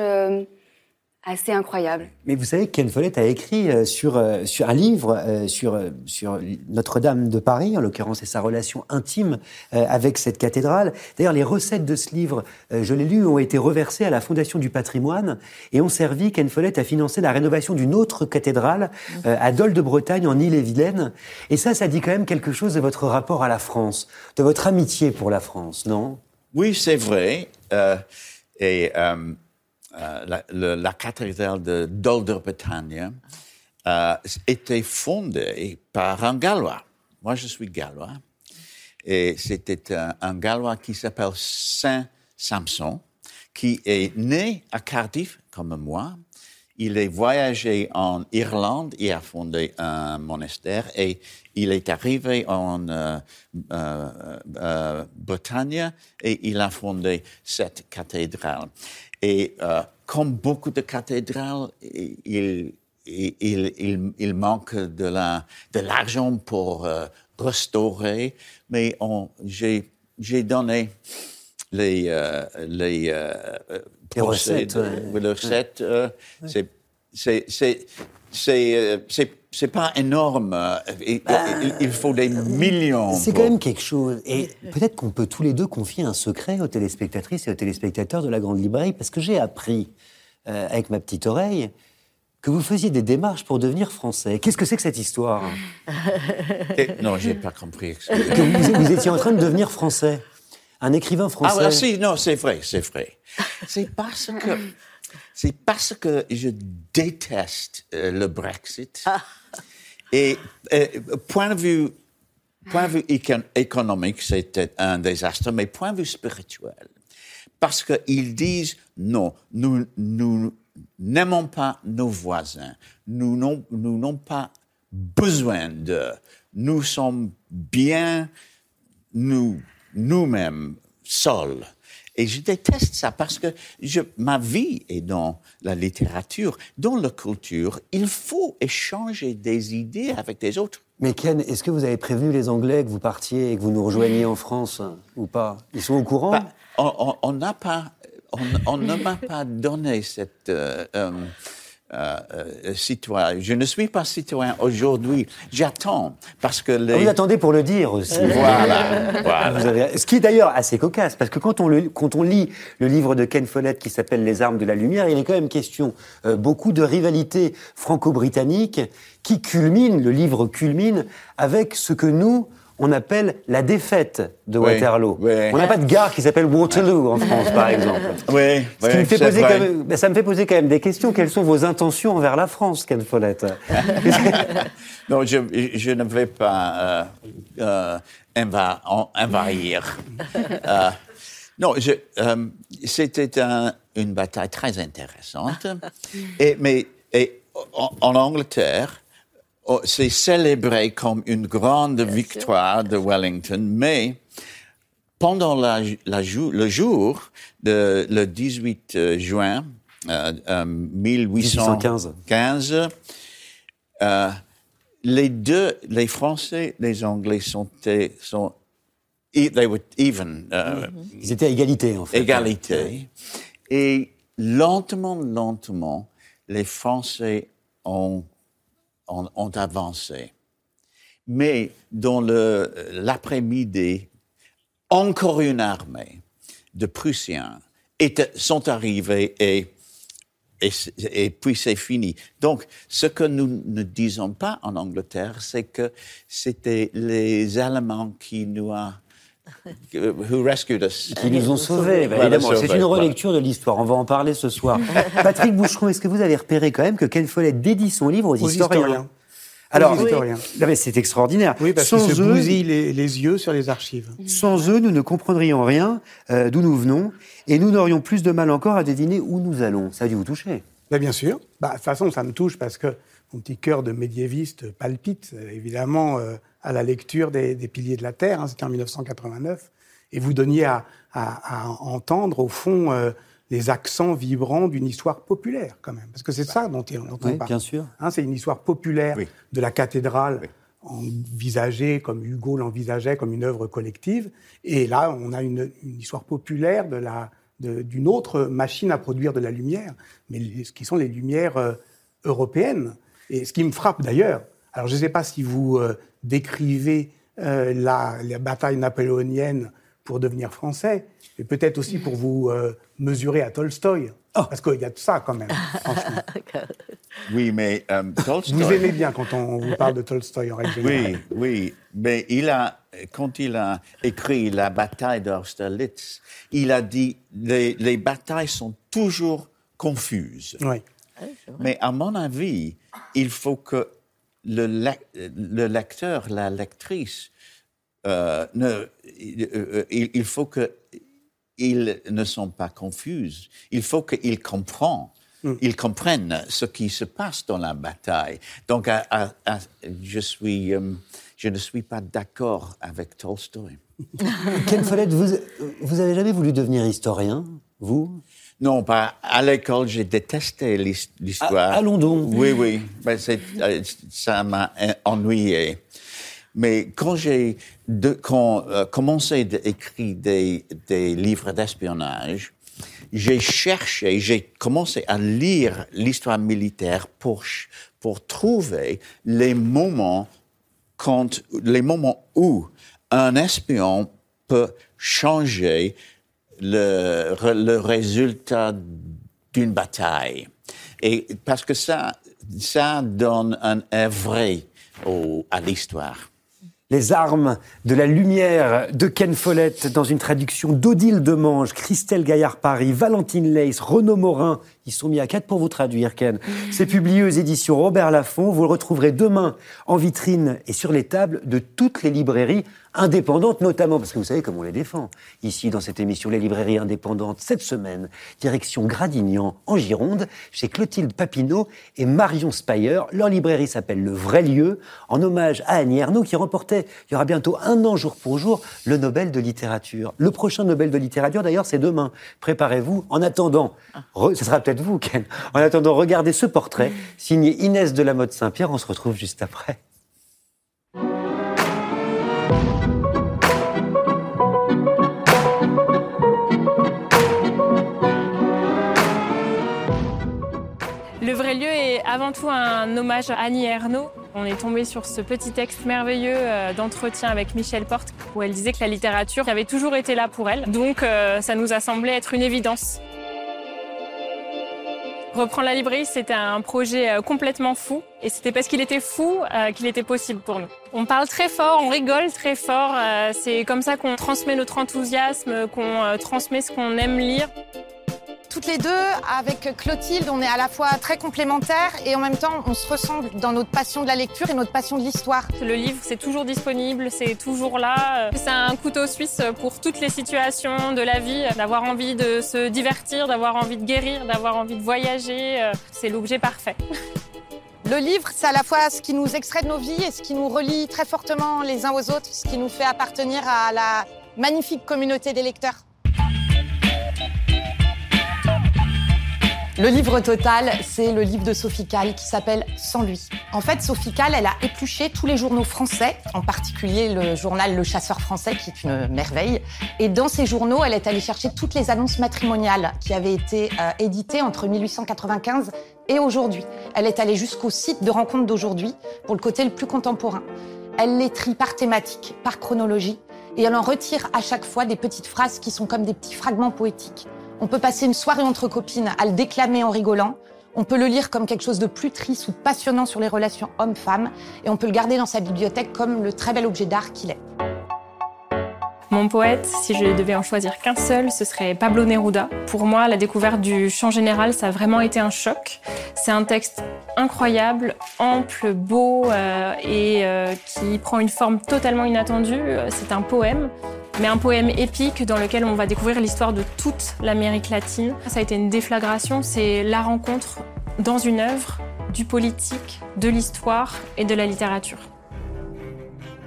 assez incroyable. Mais vous savez que Ken Follett a écrit euh, sur, euh, sur un livre euh, sur, sur Notre-Dame de Paris, en l'occurrence, et sa relation intime avec cette cathédrale. D'ailleurs, les recettes de ce livre, je l'ai lu, ont été reversées à la Fondation du patrimoine et ont servi, Ken Follett, à financer la rénovation d'une autre cathédrale à Dole de Bretagne, en Ille-et-Vilaine. Et ça, ça dit quand même quelque chose de votre rapport à la France, de votre amitié pour la France, non? Oui, c'est vrai. Euh, et euh, euh, la, le- la cathédrale de Dol de Bretagne euh, était fondée par un Gallois. Moi, je suis Gallois. Et c'était un, Gallois qui s'appelle Saint Samson, qui est né à Cardiff, comme moi. Il est voyagé en Irlande, il a fondé un monastère et il est arrivé en euh, euh, Bretagne et il a fondé cette cathédrale. Et euh, comme beaucoup de cathédrales, il, il, il, il- il manque de la- de l'argent pour euh, restaurer, mais on- j'ai j'ai donné les, euh, les, euh, Les recettes, les recettes, c'est c'est euh, c'est c'est pas énorme. euh, Il, il- il faut des millions. Bah, C'est pour- quand même quelque chose. Et peut-être qu'on peut tous les deux confier un secret aux téléspectatrices et aux téléspectateurs de la Grande Librairie, parce que j'ai appris, euh, avec ma petite oreille, que vous faisiez des démarches pour devenir français. Qu'est-ce que c'est que cette histoire? Et- Non, j'ai pas compris. Que vous, vous étiez en train de devenir français. Un écrivain Ah, français. voilà, si, non, c'est vrai, c'est vrai. C'est parce que, c'est parce que je déteste euh, le Brexit. Et euh, point de vue, point de vue éco- économique, c'était un désastre, mais point de vue spirituel. Parce qu'ils disent non, nous, nous n'aimons pas nos voisins, nous n'avons pas besoin de, nous sommes bien nous, nous-mêmes, seuls. Et je déteste ça parce que je, ma vie est dans la littérature, dans la culture. Il faut échanger des idées avec des autres. Mais Ken, est-ce que vous avez prévenu les Anglais que vous partiez et que vous nous rejoigniez en France ou pas? Ils sont au courant? Bah, on- on- on n'a pas, on, on ne m'a pas donné cette euh, euh, euh, euh, citoyen. Je ne suis pas citoyen aujourd'hui. J'attends parce que les. Vous attendez pour le dire aussi. Voilà, voilà. Vous avez- Ce qui est d'ailleurs assez cocasse, parce que quand on, le- quand on lit le livre de Ken Follett qui s'appelle Les armes de la lumière, il est quand même question euh, beaucoup de rivalité franco-britannique qui culmine, le livre culmine, avec ce que nous, on appelle la défaite de Oui, Waterloo. oui. On n'a pas de gare qui s'appelle Waterloo en France, par exemple. Oui, Ce qui oui, me fait c'est poser vrai. quand même- ben, ça me fait poser quand même des questions. Quelles sont vos intentions envers la France, Ken Follett Non, je, je ne vais pas euh, euh. Euh, non, euh, c'était un- une bataille très intéressante. Et, mais et, en, en Angleterre, oh, c'est célébré comme une grande victoire de Wellington, mais pendant la, la jou- le jour, de, le 18 euh, juin euh, euh, 1815, 1815. euh, les deux, les Français, les Anglais sont, sont e- they were even, euh, Ils étaient à égalité, en fait. égalité. Et lentement, lentement, les Français ont, ont, avancé. Mais dans l'après-midi, encore une armée de Prussiens était- sont arrivés et, et puis c'est fini. Donc, ce que nous ne disons pas en Angleterre, c'est que c'était les Allemands qui nous ont who rescued us? Qui nous ont sauvés, bah, évidemment. C'est une relecture de l'histoire. On va en parler ce soir. Patrick Boucheron, est-ce que vous avez repéré quand même que Ken Follett dédie son livre aux, Aux historiens. Alors, Aux historiens. mais c'est extraordinaire. Oui, parce sans, se eux, bousillent les, les yeux sur les archives. sans eux, nous ne comprendrions rien euh, d'où nous venons et nous n'aurions plus de mal encore à deviner où nous allons. Ça a dû vous toucher. Bah, bien sûr. Bah, de toute façon, ça me touche parce que mon petit cœur de médiéviste palpite, évidemment, euh, à la lecture des, des Piliers de la Terre. hein, C'était en 1989. Et vous donniez à, à- à entendre, au fond, euh, les accents vibrants d'une histoire populaire, quand même. Parce que c'est ça dont, on- dont on Oui, parle. bien sûr. Hein, c'est une histoire populaire Oui. de la cathédrale, Oui. envisagée comme Hugo l'envisageait, comme une œuvre collective. Et là, on a une, une histoire populaire de la de- d'une autre machine à produire de la lumière, mais ce qui sont les lumières euh, européennes. Et ce qui me frappe d'ailleurs, alors je ne sais pas si vous euh, décrivez euh, la, la bataille napoléonienne pour devenir français, mais peut-être aussi pour vous euh, mesurer à Tolstoï. Parce qu'il y a de ça quand même, franchement. Oui, mais euh, Tolstoï. Vous aimez bien quand on vous parle de Tolstoï en règle générale. Oui, oui, mais il a, quand il a écrit la bataille d'Austerlitz, il a dit les, les batailles sont toujours confuses. Oui. Mais à mon avis, il faut que le, lec- le lecteur, la lectrice, euh, ne, il, euh, il- il faut que ils ne sont pas confus. Il faut qu'ils comprennent. Ils comprennent ce qui se passe dans la bataille. Donc, à- à- à- je, suis, euh, je ne suis pas d'accord avec Tolstoï. Ken Follett, vous, vous avez jamais voulu devenir historien, vous? Non, pas à l'école, j'ai détesté l'his- l'histoire. À- allons donc. Oui, oui, ben, euh, ça m'a ennuyé. Mais quand j'ai euh, commencé à écrire des, des livres d'espionnage, j'ai cherché, j'ai commencé à lire l'histoire militaire pour, pour trouver les moments quand, les moments où un espion peut changer le, résultat d'une bataille. Et parce que ça, ça donne un vrai à l'histoire. Les armes de la lumière de Ken Follett dans une traduction d'Odile Demange, Christelle Gaillard-Paris, Valentine Leys, Renaud Morin. Ils sont mis à quatre pour vous traduire, Ken. C'est publié aux éditions Robert Laffont. Vous le retrouverez demain en vitrine et sur les tables de toutes les librairies indépendantes, notamment, parce que vous savez comme on les défend. Ici, dans cette émission, les librairies indépendantes, cette semaine, direction Gradignan, en Gironde, chez Clotilde Papineau et Marion Spayer. Leur librairie s'appelle Le Vrai Lieu, en hommage à Annie Ernaux, qui remportait, il y aura bientôt un an jour pour jour, le Nobel de littérature. Le prochain Nobel de littérature, d'ailleurs, c'est demain. Préparez-vous. En attendant, re- ce sera peut-être En attendant, regardez ce portrait, signé Inès de la Motte Saint-Pierre. On se retrouve juste après. Le vrai lieu est avant tout un hommage à Annie Ernaux. On est tombé sur ce petit texte merveilleux euh, d'entretien avec Michel Porte où elle disait que la littérature avait toujours été là pour elle. Donc euh, ça nous a semblé être une évidence. Reprendre la librairie, c'était un projet euh, complètement fou. Et c'était parce qu'il était fou euh, qu'il était possible pour nous. On parle très fort, on rigole très fort. euh, C'est comme ça qu'on transmet notre enthousiasme, qu'on transmet ce qu'on aime lire. Toutes les deux, avec Clotilde, on est à la fois très complémentaires et en même temps, on se ressemble dans notre passion de la lecture et notre passion de l'histoire. Le livre, c'est toujours disponible, c'est toujours là. C'est un couteau suisse pour toutes les situations de la vie, d'avoir envie de se divertir, d'avoir envie de guérir, d'avoir envie de voyager. C'est l'objet parfait. Le livre, c'est à la fois ce qui nous extrait de nos vies et ce qui nous relie très fortement les uns aux autres, ce qui nous fait appartenir à la magnifique communauté des lecteurs. Le livre total, c'est le livre de Sophie Calle qui s'appelle Sans lui. En fait, Sophie Calle, elle a épluché tous les journaux français, en particulier le journal Le Chasseur français, qui est une merveille. Et dans ces journaux, elle est allée chercher toutes les annonces matrimoniales qui avaient été euh, éditées entre 1895 et aujourd'hui. Elle est allée jusqu'au site de rencontre d'aujourd'hui pour le côté le plus contemporain. Elle les trie par thématique, par chronologie, et elle en retire à chaque fois des petites phrases qui sont comme des petits fragments poétiques. On peut passer une soirée entre copines à le déclamer en rigolant. On peut le lire comme quelque chose de plus triste ou passionnant sur les relations hommes-femmes. Et on peut le garder dans sa bibliothèque comme le très bel objet d'art qu'il est. Mon poète, si je devais en choisir qu'un seul, ce serait Pablo Neruda. Pour moi, la découverte du chant général, ça a vraiment été un choc. C'est un texte incroyable, ample, beau euh, et euh, qui prend une forme totalement inattendue. C'est un poème mais un poème épique dans lequel on va découvrir l'histoire de toute l'Amérique latine. Ça a été une déflagration, c'est la rencontre dans une œuvre du politique, de l'histoire et de la littérature.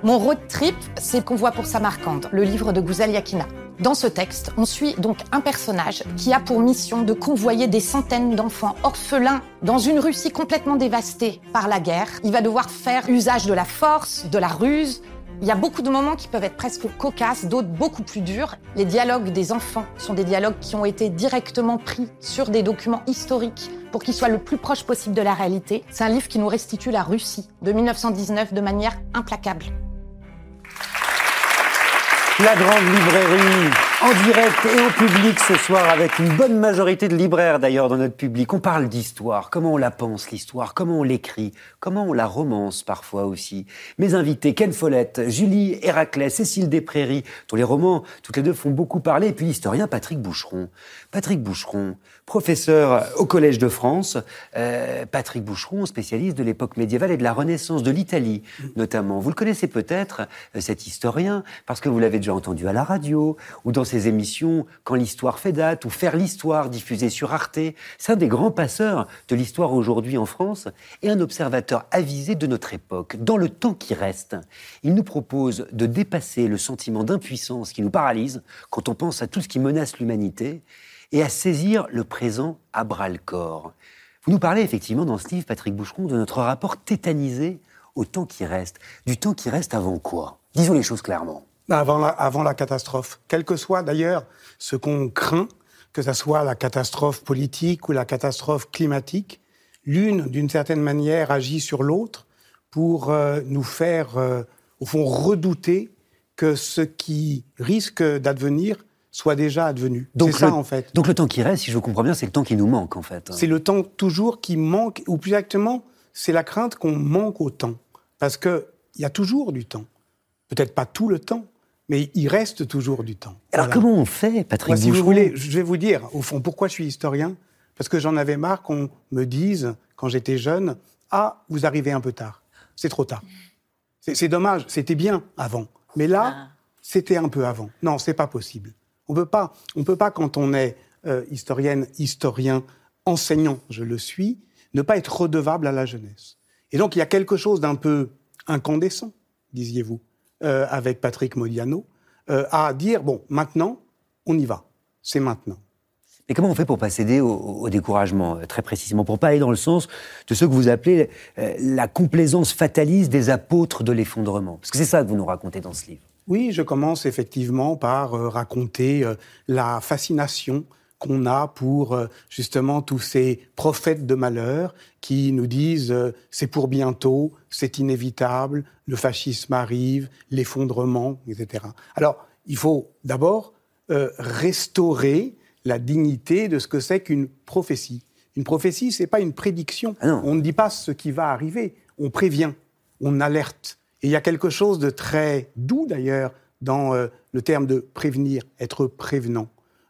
Mon road trip, c'est qu'on voit pour Samarcande, le livre de Gouzel Yakina. Dans ce texte, on suit donc un personnage qui a pour mission de convoyer des centaines d'enfants orphelins dans une Russie complètement dévastée par la guerre. Il va devoir faire usage de la force, de la ruse, il y a beaucoup de moments qui peuvent être presque cocasses, d'autres beaucoup plus durs. Les dialogues des enfants sont des dialogues qui ont été directement pris sur des documents historiques pour qu'ils soient le plus proche possible de la réalité. C'est un livre qui nous restitue la Russie de 1919 de manière implacable. La grande librairie en direct et au public ce soir avec une bonne majorité de libraires d'ailleurs dans notre public. On parle d'histoire, comment on la pense l'histoire, comment on l'écrit, comment on la romance parfois aussi. Mes invités, Ken Follett, Julie Héraclès, Cécile Desprairies, dont les romans toutes les deux font beaucoup parler, et puis l'historien Patrick Boucheron. Patrick Boucheron, professeur au Collège de France, euh, Patrick Boucheron, spécialiste de l'époque médiévale et de la Renaissance de l'Italie notamment. Vous le connaissez peut-être, euh, cet historien, parce que vous l'avez déjà entendu à la radio ou dans ses émissions Quand l'histoire fait date ou Faire l'histoire diffusée sur Arte. C'est un des grands passeurs de l'histoire aujourd'hui en France et un observateur avisé de notre époque. Dans le temps qui reste, il nous propose de dépasser le sentiment d'impuissance qui nous paralyse quand on pense à tout ce qui menace l'humanité et à saisir le présent à bras-le-corps. Vous nous parlez effectivement dans ce livre, Patrick Boucheron, de notre rapport tétanisé au temps qui reste. Du temps qui reste avant quoi? Disons les choses clairement. Avant la, avant la catastrophe. Quel que soit d'ailleurs ce qu'on craint, que ce soit la catastrophe politique ou la catastrophe climatique, l'une, d'une certaine manière, agit sur l'autre pour euh, nous faire, euh, au fond, redouter que ce qui risque d'advenir soit déjà advenu. Donc c'est ça, le- en fait. Donc le temps qui reste, si je comprends bien, c'est le temps qui nous manque en fait. C'est le temps toujours qui manque, ou plus exactement, c'est la crainte qu'on manque au temps. Parce qu'il y a toujours du temps. Peut-être pas tout le temps, mais il reste toujours du temps. Alors Voilà. comment on fait, Patrick Moi, si vous voulez, je vais vous dire, au fond, pourquoi je suis historien? Parce que j'en avais marre qu'on me dise, quand j'étais jeune, Ah, vous arrivez un peu tard. C'est trop tard. C'est dommage, c'était bien avant. Mais là, Ah. c'était un peu avant. Non, c'est pas possible. On peut pas, on peut pas quand on est euh, historienne, historien, enseignant, je le suis, ne pas être redevable à la jeunesse. Et donc il y a quelque chose d'un peu incandescent, disiez-vous, euh, avec Patrick Modiano, euh, à dire bon, maintenant, on y va. C'est maintenant. Mais comment on fait pour pas céder au, découragement, euh, très précisément, pour pas aller dans le sens de ce que vous appelez euh, la complaisance fataliste des apôtres de l'effondrement? Parce que c'est ça que vous nous racontez dans ce livre. Oui, je commence effectivement par euh, raconter la fascination qu'on a pour justement tous ces prophètes de malheur qui nous disent c'est pour bientôt, c'est inévitable, le fascisme arrive, l'effondrement, etc. Alors, il faut d'abord restaurer la dignité de ce que c'est qu'une prophétie. Une prophétie, c'est pas une prédiction. Ah. On ne dit pas ce qui va arriver, on prévient, on alerte. Et il y a quelque chose de très doux d'ailleurs dans euh, le terme de prévenir, être prévenant.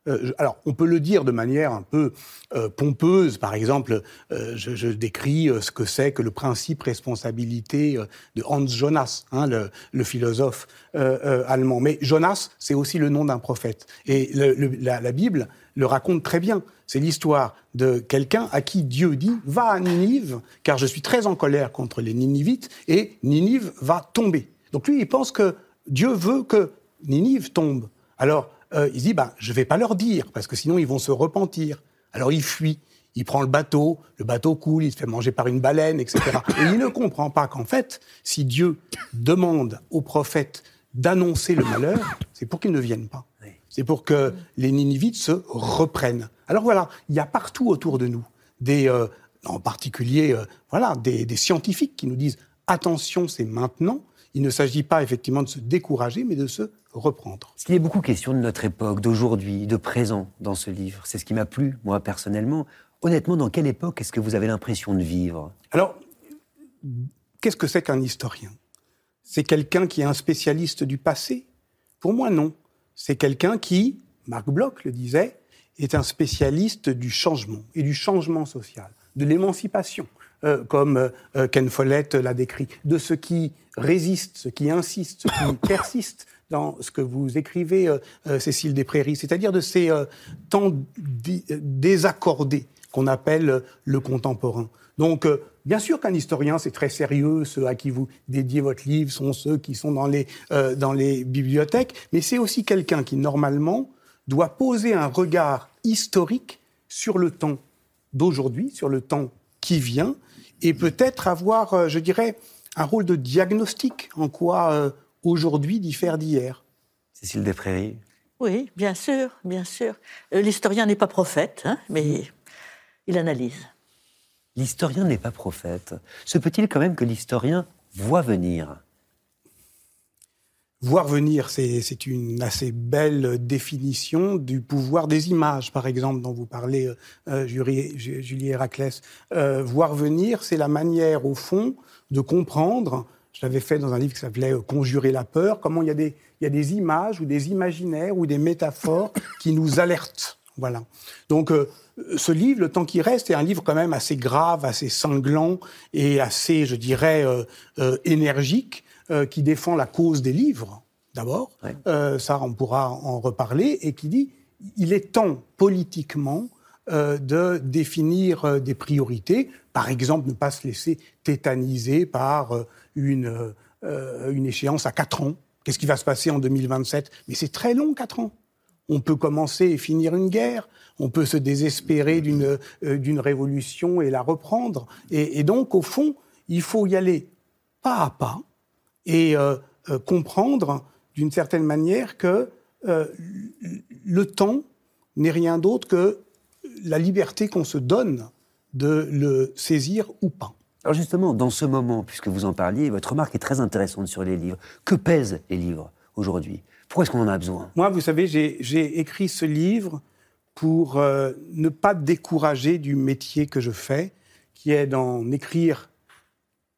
Euh, alors, on peut le dire de manière un peu euh, pompeuse. Par exemple, euh, je, décris ce que c'est que le principe responsabilité de Hans Jonas, hein, le, philosophe allemand. Mais Jonas, c'est aussi le nom d'un prophète. Et la, la Bible le raconte très bien. C'est l'histoire de quelqu'un à qui Dieu dit Va à Ninive, car je suis très en colère contre les Ninivites, et Ninive va tomber. Donc lui, il pense que Dieu veut que Ninive tombe. Alors, euh, il dit, bah, je vais pas leur dire, parce que sinon ils vont se repentir. Alors il fuit, Il prend le bateau, le bateau coule, il se fait manger par une baleine, etc. Et il ne comprend pas qu'en fait, si Dieu demande aux prophètes d'annoncer le malheur, c'est pour qu'ils ne viennent pas. C'est pour que les Ninivites se reprennent. Alors voilà, il y a partout autour de nous des, euh, en particulier, euh, voilà, des, des scientifiques qui nous disent attention, c'est maintenant. Il ne s'agit pas effectivement de se décourager, mais de se reprendre. Parce qu'il a beaucoup de questions de notre époque, d'aujourd'hui, de présent dans ce livre. C'est ce qui m'a plu, moi, personnellement. Honnêtement, dans quelle époque est-ce que vous avez l'impression de vivre? Alors, qu'est-ce que c'est qu'un historien? C'est quelqu'un qui est un spécialiste du passé? Pour moi, non. C'est quelqu'un qui, Marc Bloch le disait, est un spécialiste du changement et du changement social, de l'émancipation, euh, comme euh, Ken Follett l'a décrit, de ce qui résiste, ce qui insiste, ce qui persiste dans ce que vous écrivez, euh, Cécile Desprairies, c'est-à-dire de ces temps désaccordés qu'on appelle le contemporain. Donc, bien sûr qu'un historien, c'est très sérieux, ceux à qui vous dédiez votre livre sont ceux qui sont dans les, dans les bibliothèques, mais c'est aussi quelqu'un qui, normalement, doit poser un regard historique sur le temps d'aujourd'hui, sur le temps qui vient, et peut-être avoir, euh, je dirais, un rôle de diagnostic en quoi euh, aujourd'hui diffère d'hier. Cécile Desprairies. Oui, bien sûr, bien sûr. Euh, l'historien n'est pas prophète, hein, mais il analyse. L'historien n'est pas prophète. Se peut-il quand même que l'historien voit venir? Voir venir, c'est une assez belle définition du pouvoir des images, par exemple, dont vous parlez, euh, Julie, Héraclès. Euh, voir venir, c'est la manière, au fond, de comprendre, je l'avais fait dans un livre qui s'appelait euh, Conjurer la peur, comment il y, a des, il y a des images ou des imaginaires ou des métaphores qui nous alertent. Voilà. Donc, euh, ce livre, Le temps qui reste, est un livre quand même assez grave, assez sanglant et assez, je dirais, énergique euh, qui défend la cause des livres, d'abord, ça on pourra en reparler, et qui dit il est temps politiquement euh, de définir des priorités, par exemple ne pas se laisser tétaniser par une, une échéance à 4 ans. Qu'est-ce qui va se passer en 2027 Mais c'est très long, 4 ans. On peut commencer et finir une guerre, on peut se désespérer d'une révolution et la reprendre. Et, donc, au fond, il faut y aller pas à pas, et euh, euh, comprendre d'une certaine manière que euh, le temps n'est rien d'autre que la liberté qu'on se donne de le saisir ou pas. Alors justement, dans ce moment, puisque vous en parliez, votre remarque est très intéressante sur les livres. Que pèsent les livres aujourd'hui? Pourquoi est-ce qu'on en a besoin? Moi, vous savez, j'ai écrit ce livre pour ne pas décourager du métier que je fais, qui est d'en écrire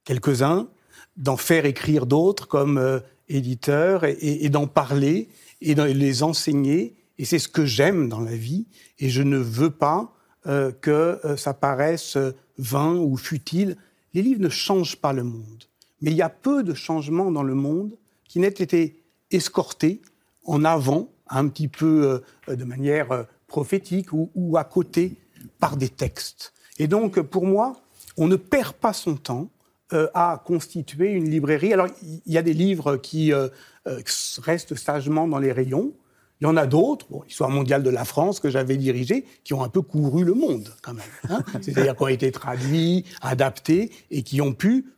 quelques-uns, d'en faire écrire d'autres comme euh, éditeur et, d'en parler et de les enseigner. Et c'est ce que j'aime dans la vie. Et je ne veux pas euh, que euh, ça paraisse vain ou futile. Les livres ne changent pas le monde. Mais il y a peu de changements dans le monde qui n'aient été escortés en avant, un petit peu de manière prophétique ou, à côté, par des textes. Et donc, pour moi, on ne perd pas son temps euh, à constituer une librairie. Alors, il y a des livres qui euh, euh, restent sagement dans les rayons. Il y en a d'autres, bon, l'histoire mondiale de la France que j'avais dirigée, qui ont un peu couru le monde quand même. Hein. C'est-à-dire qui ont été traduits, adaptés et qui ont pu,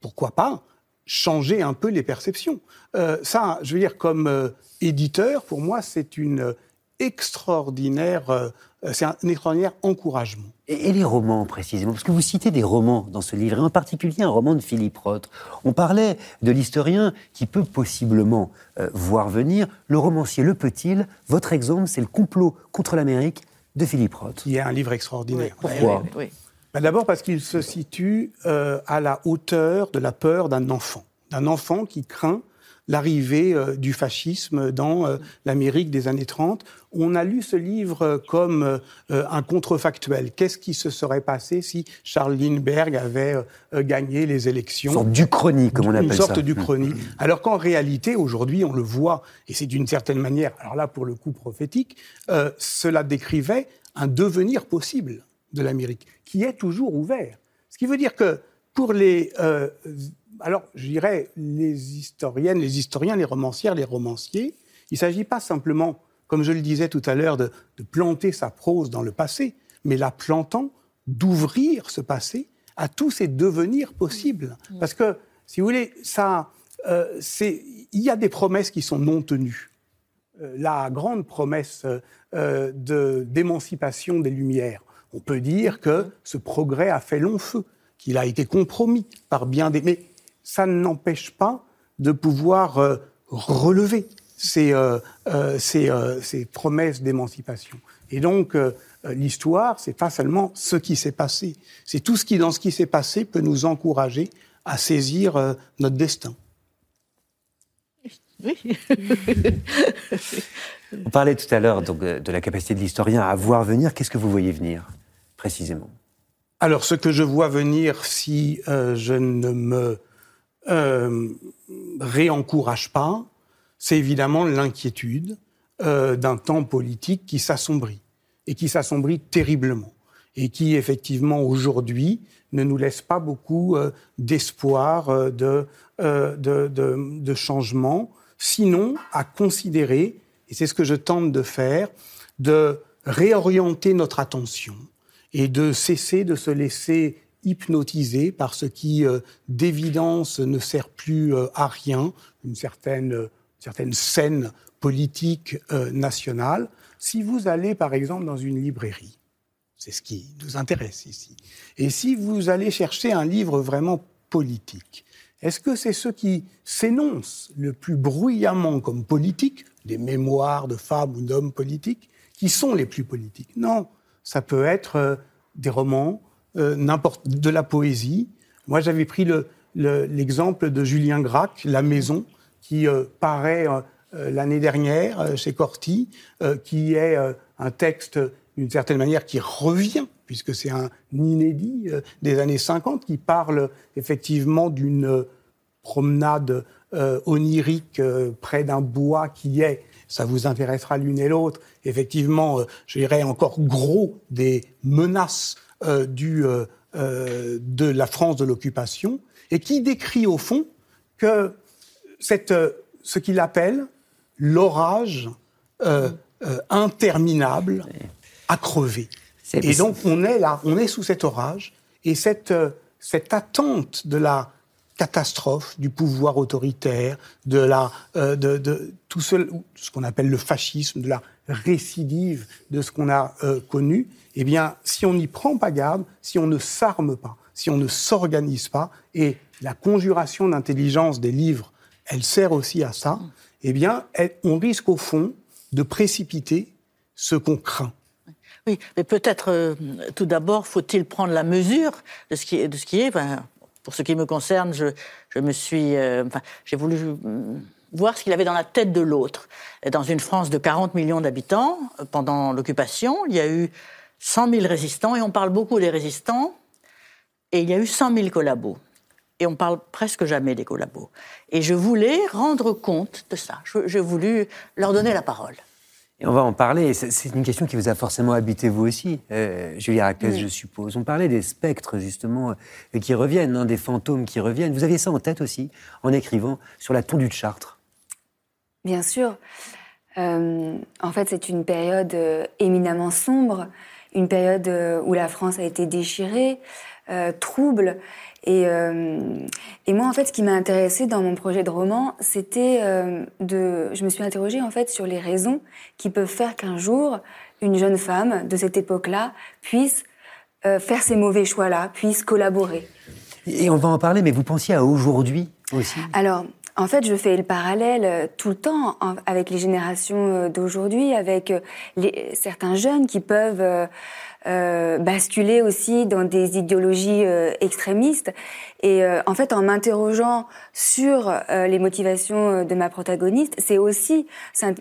pourquoi pas, changer un peu les perceptions. ça, je veux dire, comme éditeur, pour moi, c'est une extraordinaire, euh, c'est un, extraordinaire encouragement. Et, les romans, précisément Parce que vous citez des romans dans ce livre, et en particulier un roman de Philippe Roth. On parlait de l'historien qui peut possiblement euh, voir venir. Le romancier le peut-il Votre exemple, c'est Le complot contre l'Amérique de Philippe Roth. Il y a un livre extraordinaire. Pourquoi ben, D'abord parce qu'il se situe euh, à la hauteur de la peur d'un enfant. D'un enfant qui craint l'arrivée euh, du fascisme dans euh, l'Amérique des années 30. On a lu ce livre euh, comme un contrefactuel. Qu'est-ce qui se serait passé si Charles Lindbergh avait gagné les élections? Une sorte d'Uchronie, comme on appelle ça. Une sorte d'Uchronie. Mmh. Alors qu'en réalité, aujourd'hui, on le voit, et c'est d'une certaine manière, alors là, pour le coup prophétique, cela décrivait un devenir possible de l'Amérique, qui est toujours ouvert. Ce qui veut dire que pour les alors, je dirais, les historiennes, les historiens, les romancières, les romanciers, il ne s'agit pas simplement, comme je le disais tout à l'heure, de, planter sa prose dans le passé, mais la plantant d'ouvrir ce passé à tous ces devenirs possibles. Parce que, si vous voulez, ça, euh, c'est, il y a des promesses qui sont non tenues. Euh, la grande promesse euh, de, d'émancipation des Lumières, on peut dire que ce progrès a fait long feu, qu'il a été compromis par bien des... Mais ça n'empêche pas de pouvoir euh, relever ces, euh, euh, ces, euh, ces promesses d'émancipation. Et donc, l'histoire, c'est pas seulement ce qui s'est passé, c'est tout ce qui, dans ce qui s'est passé, peut nous encourager à saisir euh, notre destin. Oui. On parlait tout à l'heure donc, de la capacité de l'historien à voir venir. Qu'est-ce que vous voyez venir, précisément? Alors, ce que je vois venir si euh, je ne me euh, réencourage pas, c'est évidemment l'inquiétude euh, d'un temps politique qui s'assombrit, et qui s'assombrit terriblement, et qui, effectivement, aujourd'hui, ne nous laisse pas beaucoup euh, d'espoir de, de, de, de changement, sinon à considérer, et c'est ce que je tente de faire, de réorienter notre attention et de cesser de se laisser hypnotiser par ce qui, euh, d'évidence, ne sert plus euh, à rien, une certaine, euh, certaine scène politique nationale. Si vous allez, par exemple, dans une librairie, c'est ce qui nous intéresse ici, et si vous allez chercher un livre vraiment politique, est-ce que c'est ceux qui s'énoncent le plus bruyamment comme politiques, des mémoires de femmes ou d'hommes politiques, qui sont les plus politiques? Non, ça peut être des romans, euh, n'importe de la poésie. Moi, j'avais pris le- le- l'exemple de Julien Gracq, La Maison, qui euh, paraît euh, l'année dernière chez Corti, qui est un texte d'une certaine manière qui revient, puisque c'est un inédit des années 50, qui parle effectivement d'une promenade onirique près d'un bois qui est, ça vous intéressera l'une et l'autre, effectivement, je dirais encore gros des menaces euh, du, euh, euh, de la France de l'occupation, et qui décrit au fond que cette, ce qu'il appelle l'orage interminable à crever. C'est- Et donc on est là, on est sous cet orage, et cette, cette attente de la catastrophe du pouvoir autoritaire, de la, euh, de, de tout ce, ce qu'on appelle le fascisme, de la récidive de ce qu'on a euh, connu, eh bien, si on n'y prend pas garde, si on ne s'arme pas, si on ne s'organise pas, et la conjuration d'intelligence des livres, elle sert aussi à ça, eh bien, on risque au fond de précipiter ce qu'on craint. Oui, mais peut-être euh, tout d'abord faut-il prendre la mesure de ce qui est. De ce qui est pour ce qui me concerne, je, me suis, euh, enfin, j'ai voulu voir ce qu'il avait dans la tête de l'autre. Dans une France de 40 millions d'habitants, euh, pendant l'occupation, il y a eu 100 000 résistants, et on parle beaucoup des résistants, et il y a eu 100 000 collabos. Et on parle presque jamais des collabos. Et je voulais rendre compte de ça. J'ai voulu leur donner la parole. Et on va en parler. C'est- une question qui vous a forcément habité vous aussi, euh, Raclès, je suppose. On parlait des spectres, justement, euh, qui reviennent, hein, des fantômes qui reviennent. Vous aviez ça en tête aussi, en écrivant sur la tondue de Chartres. Bien sûr. Euh, en fait, c'est une période euh, éminemment sombre, une période euh, où la France a été déchirée, euh, trouble. Et, euh, et moi, en fait, ce qui m'a intéressé dans mon projet de roman, c'était euh, de. Je me suis interrogée en fait sur les raisons qui peuvent faire qu'un jour une jeune femme de cette époque-là puisse euh, faire ces mauvais choix-là, puisse collaborer. Et on va en parler, mais vous pensiez à aujourd'hui aussi? Alors, en fait, je fais le parallèle euh, tout le temps avec les générations euh, d'aujourd'hui, avec euh, les, certains jeunes qui peuvent euh, basculer aussi dans des idéologies euh, extrémistes. Et euh, en fait, en m'interrogeant sur euh, les motivations de ma protagoniste, c'est aussi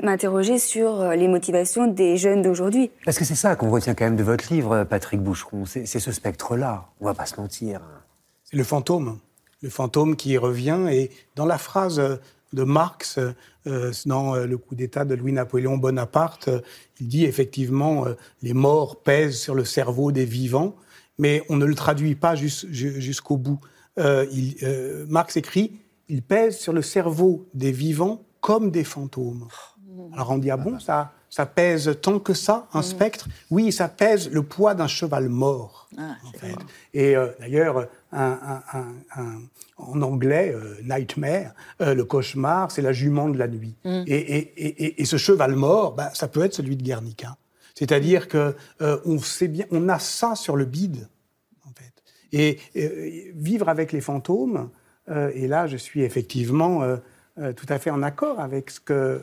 m'interroger sur les motivations des jeunes d'aujourd'hui. Parce que c'est ça qu'on retient quand même de votre livre, Patrick Boucheron. C'est c'est ce spectre-là. On va pas se mentir. C'est le fantôme. Le fantôme qui revient. Et dans la phrase euh, de Marx, euh, dans euh, le coup d'État de Louis-Napoléon Bonaparte, il dit effectivement les morts pèsent sur le cerveau des vivants, mais on ne le traduit pas jus- ju- jusqu'au bout. Euh, il- euh, Marx écrit ils pèsent sur le cerveau des vivants comme des fantômes. Alors on dit ah bon ça Ça pèse tant que ça, un spectre? Oui, ça pèse le poids d'un cheval mort. Ah, en fait. Et euh, d'ailleurs, un- un- un- un- en anglais, euh, nightmare, euh, le cauchemar, c'est la jument de la nuit. Mm. Et, et- et- et- et ce cheval mort, bah, ça peut être celui de Guernica. C'est-à-dire que euh, on sait bien, on a ça sur le bide, en fait. Et vivre avec les fantômes, et là, je suis effectivement tout à fait en accord avec ce que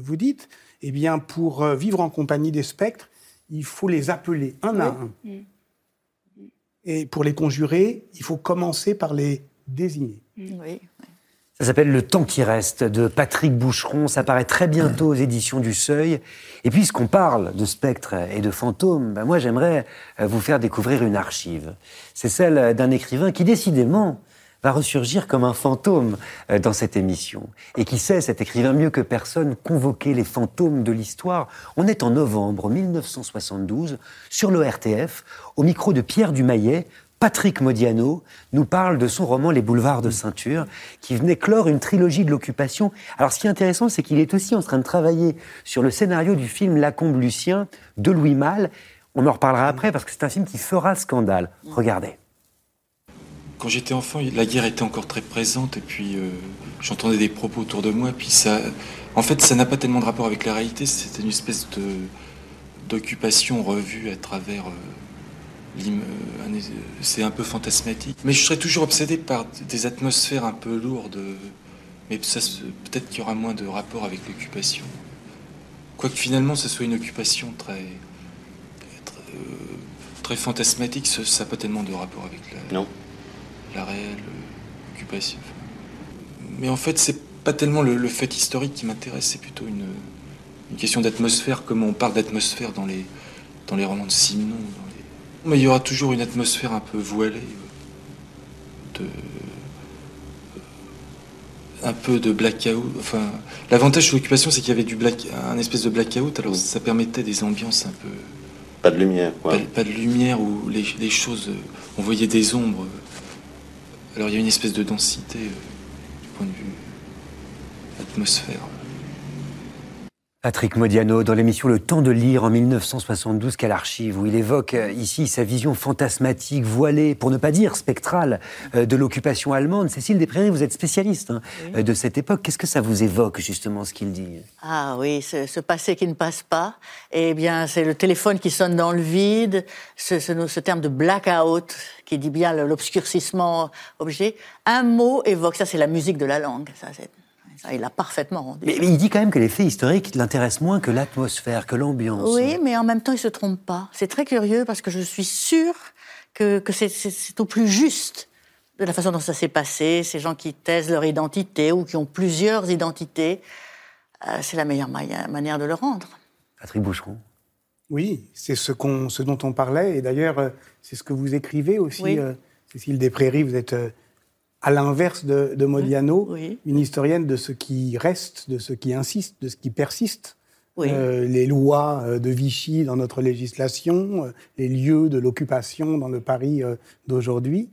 vous dites. Eh bien, pour vivre en compagnie des spectres, il faut les appeler un à un. Et pour les conjurer, il faut commencer par les désigner. Oui. Ça s'appelle Le temps qui reste de Patrick Boucheron. Ça paraît très bientôt aux éditions du Seuil. Et puisqu'on parle de spectres et de fantômes, ben moi j'aimerais euh, vous faire découvrir une archive. C'est celle d'un écrivain qui décidément va ressurgir comme un fantôme euh, dans cette émission. Et qui sait, cet écrivain mieux que personne, convoquer les fantômes de l'histoire. On est en novembre 1972 sur l'ORTF, au micro de Pierre Dumayet, Patrick Modiano nous parle de son roman Les boulevards de ceinture, qui venait clore une trilogie de l'occupation. Alors, ce qui est intéressant, c'est qu'il est aussi en train de travailler sur le scénario du film Lacombe Lucien de Louis Malle. On en reparlera après parce que c'est un film qui fera scandale. Regardez. Quand j'étais enfant, la guerre était encore très présente et puis euh, j'entendais des propos autour de moi. Puis ça, en fait, ça n'a pas tellement de rapport avec la réalité. C'était une espèce de d'occupation revue à travers. euh, euh, c'est un peu fantasmatique. Mais je serais toujours obsédé par des atmosphères un peu lourdes. Mais peut-être qu'il y aura moins de rapport avec l'occupation. Quoique finalement, ce soit une occupation très très, euh, très fantasmatique, ça n'a pas tellement de rapport avec la, Non. La réelle euh, occupation. Mais en fait, c'est pas tellement le, le fait historique qui m'intéresse, c'est plutôt une, une question d'atmosphère, comment on parle d'atmosphère dans les, dans les romans de Simenon. les- Mais il y aura toujours une atmosphère un peu voilée, euh, de, un peu de blackout. Enfin, l'avantage de l'occupation, c'est qu'il y avait du black, un espèce de blackout, alors ça permettait des ambiances un peu Pas de lumière, quoi. pas, pas de lumière où les, les choses, euh, on voyait des ombres. Alors il y a une espèce de densité euh, du point de vue atmosphère. Patrick Modiano, dans l'émission Le temps de lire en 1972, quelle archive, où il évoque euh, ici sa vision fantasmatique, voilée, pour ne pas dire spectrale, euh, de l'occupation allemande. Cécile Desprairies, vous êtes spécialiste hein, euh, de cette époque. Qu'est-ce que ça vous évoque, justement, ce qu'il dit? Ah oui, ce, ce passé qui ne passe pas. Eh bien, c'est le téléphone qui sonne dans le vide, ce, ce- ce terme de blackout qui dit bien l'obscurcissement objet. Un mot évoque, ça c'est la musique de la langue, ça, c'est- ça il l'a parfaitement rendu. mais, mais il dit quand même que les faits historiques l'intéressent moins que l'atmosphère, que l'ambiance. Oui, mais en même temps, il se trompe pas. C'est très curieux parce que je suis sûre que, que c'est- au plus juste de la façon dont ça s'est passé. Ces gens qui taisent leur identité ou qui ont plusieurs identités, euh, c'est la meilleure manière de le rendre. Patrick Boucheron. Oui, c'est ce dont on parlait. Et d'ailleurs, euh, c'est ce que vous écrivez aussi, Oui. euh, Cécile Desprairies. Vous êtes euh, à l'inverse de, de Modiano, Oui. une historienne de ce qui reste, de ce qui insiste, de ce qui persiste. Oui. Euh, les lois euh, de Vichy dans notre législation, euh, les lieux de l'occupation dans le Paris d'aujourd'hui.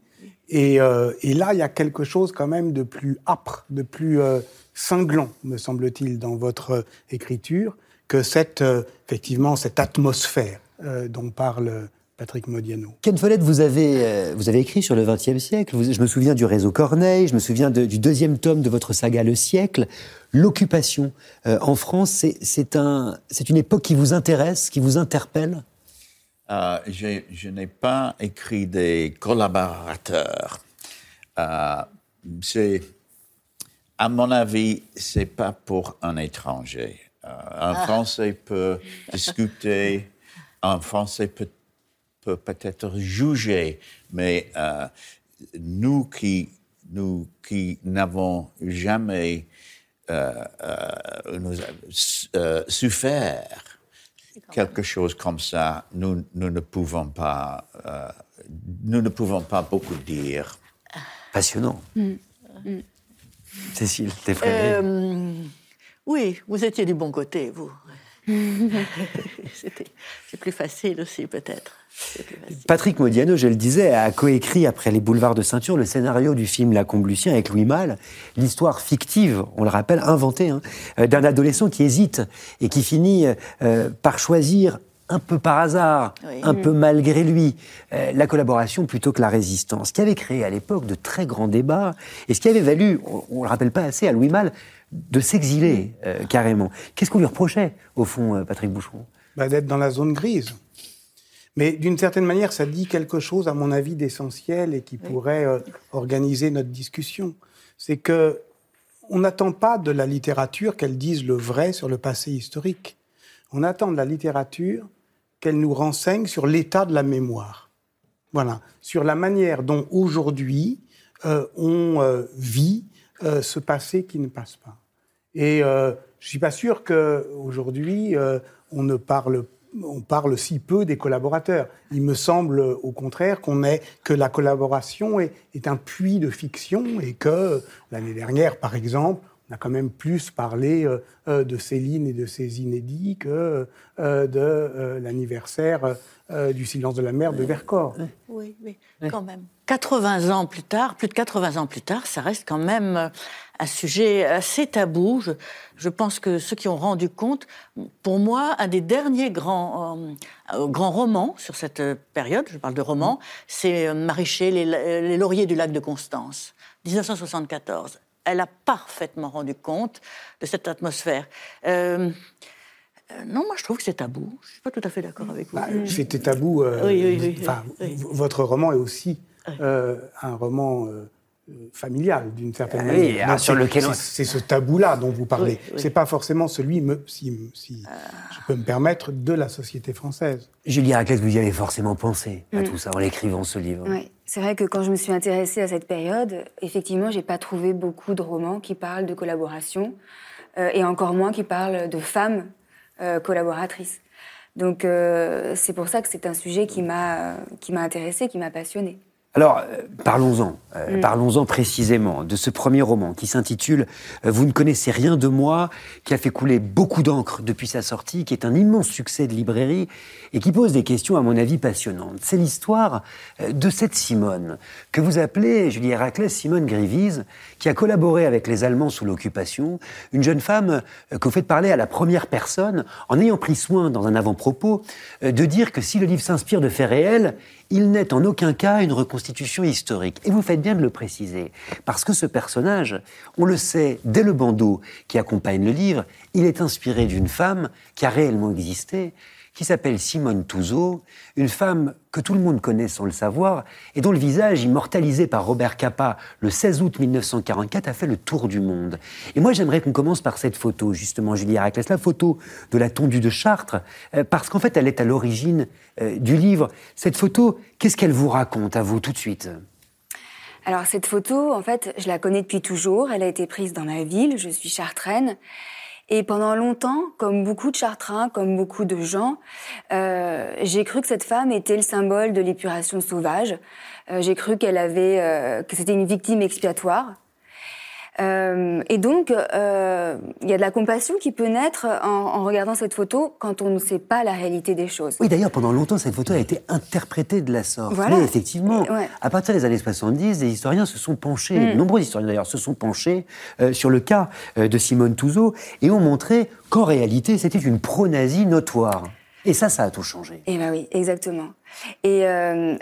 Et, euh, et là, il y a quelque chose quand même de plus âpre, de plus euh, cinglant, me semble-t-il, dans votre écriture, que cette, effectivement, cette atmosphère dont parle Patrick Modiano. Ken Follett, vous avez, euh, vous avez écrit sur le XXe siècle. Vous- je me souviens du réseau Corneille, je me souviens de- du deuxième tome de votre saga Le siècle. L'occupation euh, en France, c'est- c'est un, c'est une époque qui vous intéresse, qui vous interpelle? Euh, je n'ai pas écrit des collaborateurs. Euh, c'est, à mon avis, c'est pas pour un étranger. Euh, un Français peut discuter, un Français peut, peut peut-être juger, mais euh, nous qui nous qui n'avons jamais euh, euh, nous, euh, souffert quelque chose comme ça, nous, nous ne pouvons pas, euh, nous ne pouvons pas beaucoup dire. Passionnant. Cécile, t'es frère. Euh, oui, vous étiez du bon côté, vous. c'est plus facile aussi, peut-être. Patrick Modiano, je le disais, a coécrit après Les Boulevards de Ceinture le scénario du film La Comblution avec Louis Malle, l'histoire fictive, on le rappelle, inventée, hein, euh, d'un adolescent qui hésite et qui finit euh, par choisir un peu par hasard, un peu malgré lui, euh, la collaboration plutôt que la résistance, qui avait créé à l'époque de très grands débats et ce qui avait valu, on ne le rappelle pas assez, à Louis Malle de s'exiler carrément. Qu'est-ce qu'on lui reprochait, au fond, Patrick Boucheron? Bah, D'être dans la zone grise. Mais d'une certaine manière, ça dit quelque chose, à mon avis, d'essentiel et qui pourrait euh, organiser notre discussion. C'est que on n'attend pas de la littérature qu'elle dise le vrai sur le passé historique. On attend de la littérature qu'elle nous renseigne sur l'état de la mémoire. Voilà, sur la manière dont aujourd'hui euh, on euh, vit ce passé qui ne passe pas. Et je suis pas sûr qu'aujourd'hui on ne parle pas on parle si peu des collaborateurs. Il me semble au contraire qu'on est que la collaboration est, un puits de fiction et que l'année dernière, par exemple, on a quand même plus parlé euh, euh, de Céline et de ses inédits que euh, de l'anniversaire du silence de la mer de Vercors. Oui, oui, quand même. 80 ans plus tard, plus de 80 ans plus tard, ça reste quand même un sujet assez tabou. Je, pense que ceux qui ont rendu compte, pour moi, un des derniers grands, euh, grands romans sur cette période, je parle de romans, c'est Maraîcher, les, les, lauriers du lac de Constance, 1974. Elle a parfaitement rendu compte de cette atmosphère. Euh, euh, non, moi je trouve que c'est tabou. Je ne suis pas tout à fait d'accord avec vous. Bah, C'était tabou. oui, oui, oui, votre roman est aussi un roman familial d'une certaine ah manière. Ah, sur lequel c'est ce tabou-là dont vous parlez. C'est pas forcément celui, si, si je peux me permettre, de la société française. Julie Raclès, vous y avez forcément pensé à mm. tout ça en l'écrivant ce livre. Oui, c'est vrai que quand je me suis intéressée à cette période, effectivement, j'ai pas trouvé beaucoup de romans qui parlent de collaboration euh, et encore moins qui parlent de femmes euh, collaboratrices. Donc euh, c'est pour ça que c'est un sujet qui m'a qui m'a intéressée, qui m'a passionnée. Alors, euh, parlons-en, euh, mm. parlons-en précisément de ce premier roman qui s'intitule euh, Vous ne connaissez rien de moi, qui a fait couler beaucoup d'encre depuis sa sortie, qui est un immense succès de librairie et qui pose des questions, à mon avis, passionnantes. C'est l'histoire de cette Simone, que vous appelez, Julie Héraclès, Simone Grivise, qui a collaboré avec les Allemands sous l'occupation, une jeune femme que vous faites parler à la première personne, en ayant pris soin, dans un avant-propos, de dire que si le livre s'inspire de faits réels, il n'est en aucun cas une reconstitution historique. Et vous faites bien de le préciser, parce que ce personnage, on le sait dès le bandeau qui accompagne le livre, il est inspiré d'une femme qui a réellement existé, qui s'appelle Simone Touzeau, une femme que tout le monde connaît sans le savoir, et dont le visage, immortalisé par Robert Capa le 16 août 1944, a fait le tour du monde. Et moi, j'aimerais qu'on commence par cette photo, justement, Julie Héraclès, la photo de la tondue de Chartres, euh, parce qu'en fait, elle est à l'origine euh, du livre. Cette photo, qu'est-ce qu'elle vous raconte à vous tout de suite? Alors cette photo, en fait, je la connais depuis toujours. Elle a été prise dans ma ville. Je suis chartraine. Et pendant longtemps, comme beaucoup de Chartrains, comme beaucoup de gens, euh, j'ai cru que cette femme était le symbole de l'épuration sauvage. Euh, j'ai cru qu'elle avait, euh, que c'était une victime expiatoire. Euh, et donc, euh, il y a de la compassion qui peut naître en, en, regardant cette photo quand on ne sait pas la réalité des choses. Oui, d'ailleurs, pendant longtemps, cette photo a été interprétée de la sorte. Voilà. Mais effectivement, à partir des années 70, des historiens se sont penchés, mm. de nombreux historiens d'ailleurs, se sont penchés euh, sur le cas de Simone Touzeau et ont montré qu'en réalité, c'était une pro-nazie notoire. Et ça, ça a tout changé. Eh ben oui, exactement. Et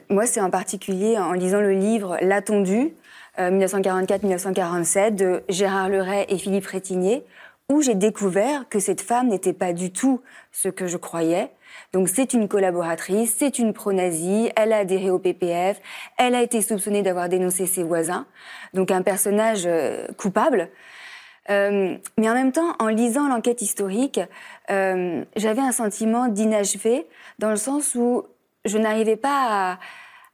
moi, c'est en particulier en lisant le livre La Tondue, 1944-1947 euh, de Gérard Leray et Philippe Rétinier, où j'ai découvert que cette femme n'était pas du tout ce que je croyais. Donc c'est une collaboratrice, c'est une pro-nazie, elle a adhéré au PPF, elle a été soupçonnée d'avoir dénoncé ses voisins, donc un personnage euh, coupable. Euh, mais en même temps, en lisant l'enquête historique, euh, j'avais un sentiment d'inachevé, dans le sens où je n'arrivais pas à,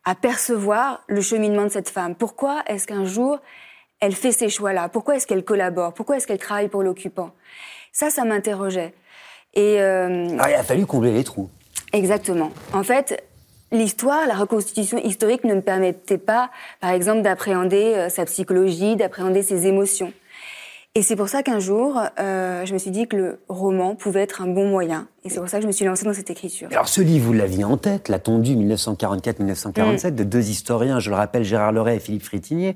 à percevoir le cheminement de cette femme. Pourquoi est-ce qu'un jour, elle fait ces choix-là? Pourquoi est-ce qu'elle collabore? Pourquoi est-ce qu'elle travaille pour l'occupant? Ça, ça m'interrogeait. Et euh... ah, il a fallu combler les trous. Exactement. En fait, l'histoire, la reconstitution historique ne me permettait pas, par exemple, d'appréhender euh, sa psychologie, d'appréhender ses émotions. Et c'est pour ça qu'un jour, euh, je me suis dit que le roman pouvait être un bon moyen. Et c'est pour ça que je me suis lancée dans cette écriture. Alors ce livre, vous l'aviez en tête, La tondue 1944-1947, Mm. de deux historiens, je le rappelle, Gérard Leray et Philippe Frétinier.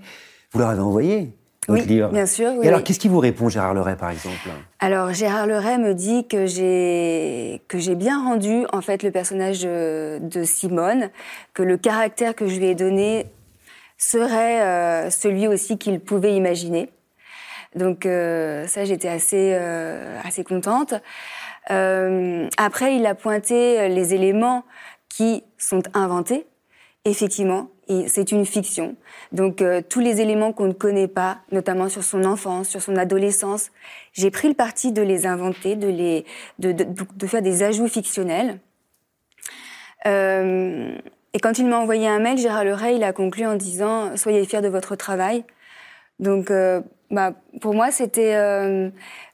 Vous leur avez envoyé votre Oui, livre. bien sûr, oui, et alors, oui. qu'est-ce qui vous répond, Gérard Leray, par exemple? Alors Gérard Leray me dit que j'ai que j'ai bien rendu en fait le personnage de, de Simone, que le caractère que je lui ai donné serait euh, celui aussi qu'il pouvait imaginer. Donc euh, ça j'étais assez euh, assez contente. Euh, après il a pointé les éléments qui sont inventés. Effectivement, c'est une fiction. Donc euh, tous les éléments qu'on ne connaît pas, notamment sur son enfance, sur son adolescence, j'ai pris le parti de les inventer, de les, de, de, de faire des ajouts fictionnels. Euh, et quand il m'a envoyé un mail, Gérard Leray, il a conclu en disant soyez fiers de votre travail. Donc euh, bah, pour moi, c'était euh,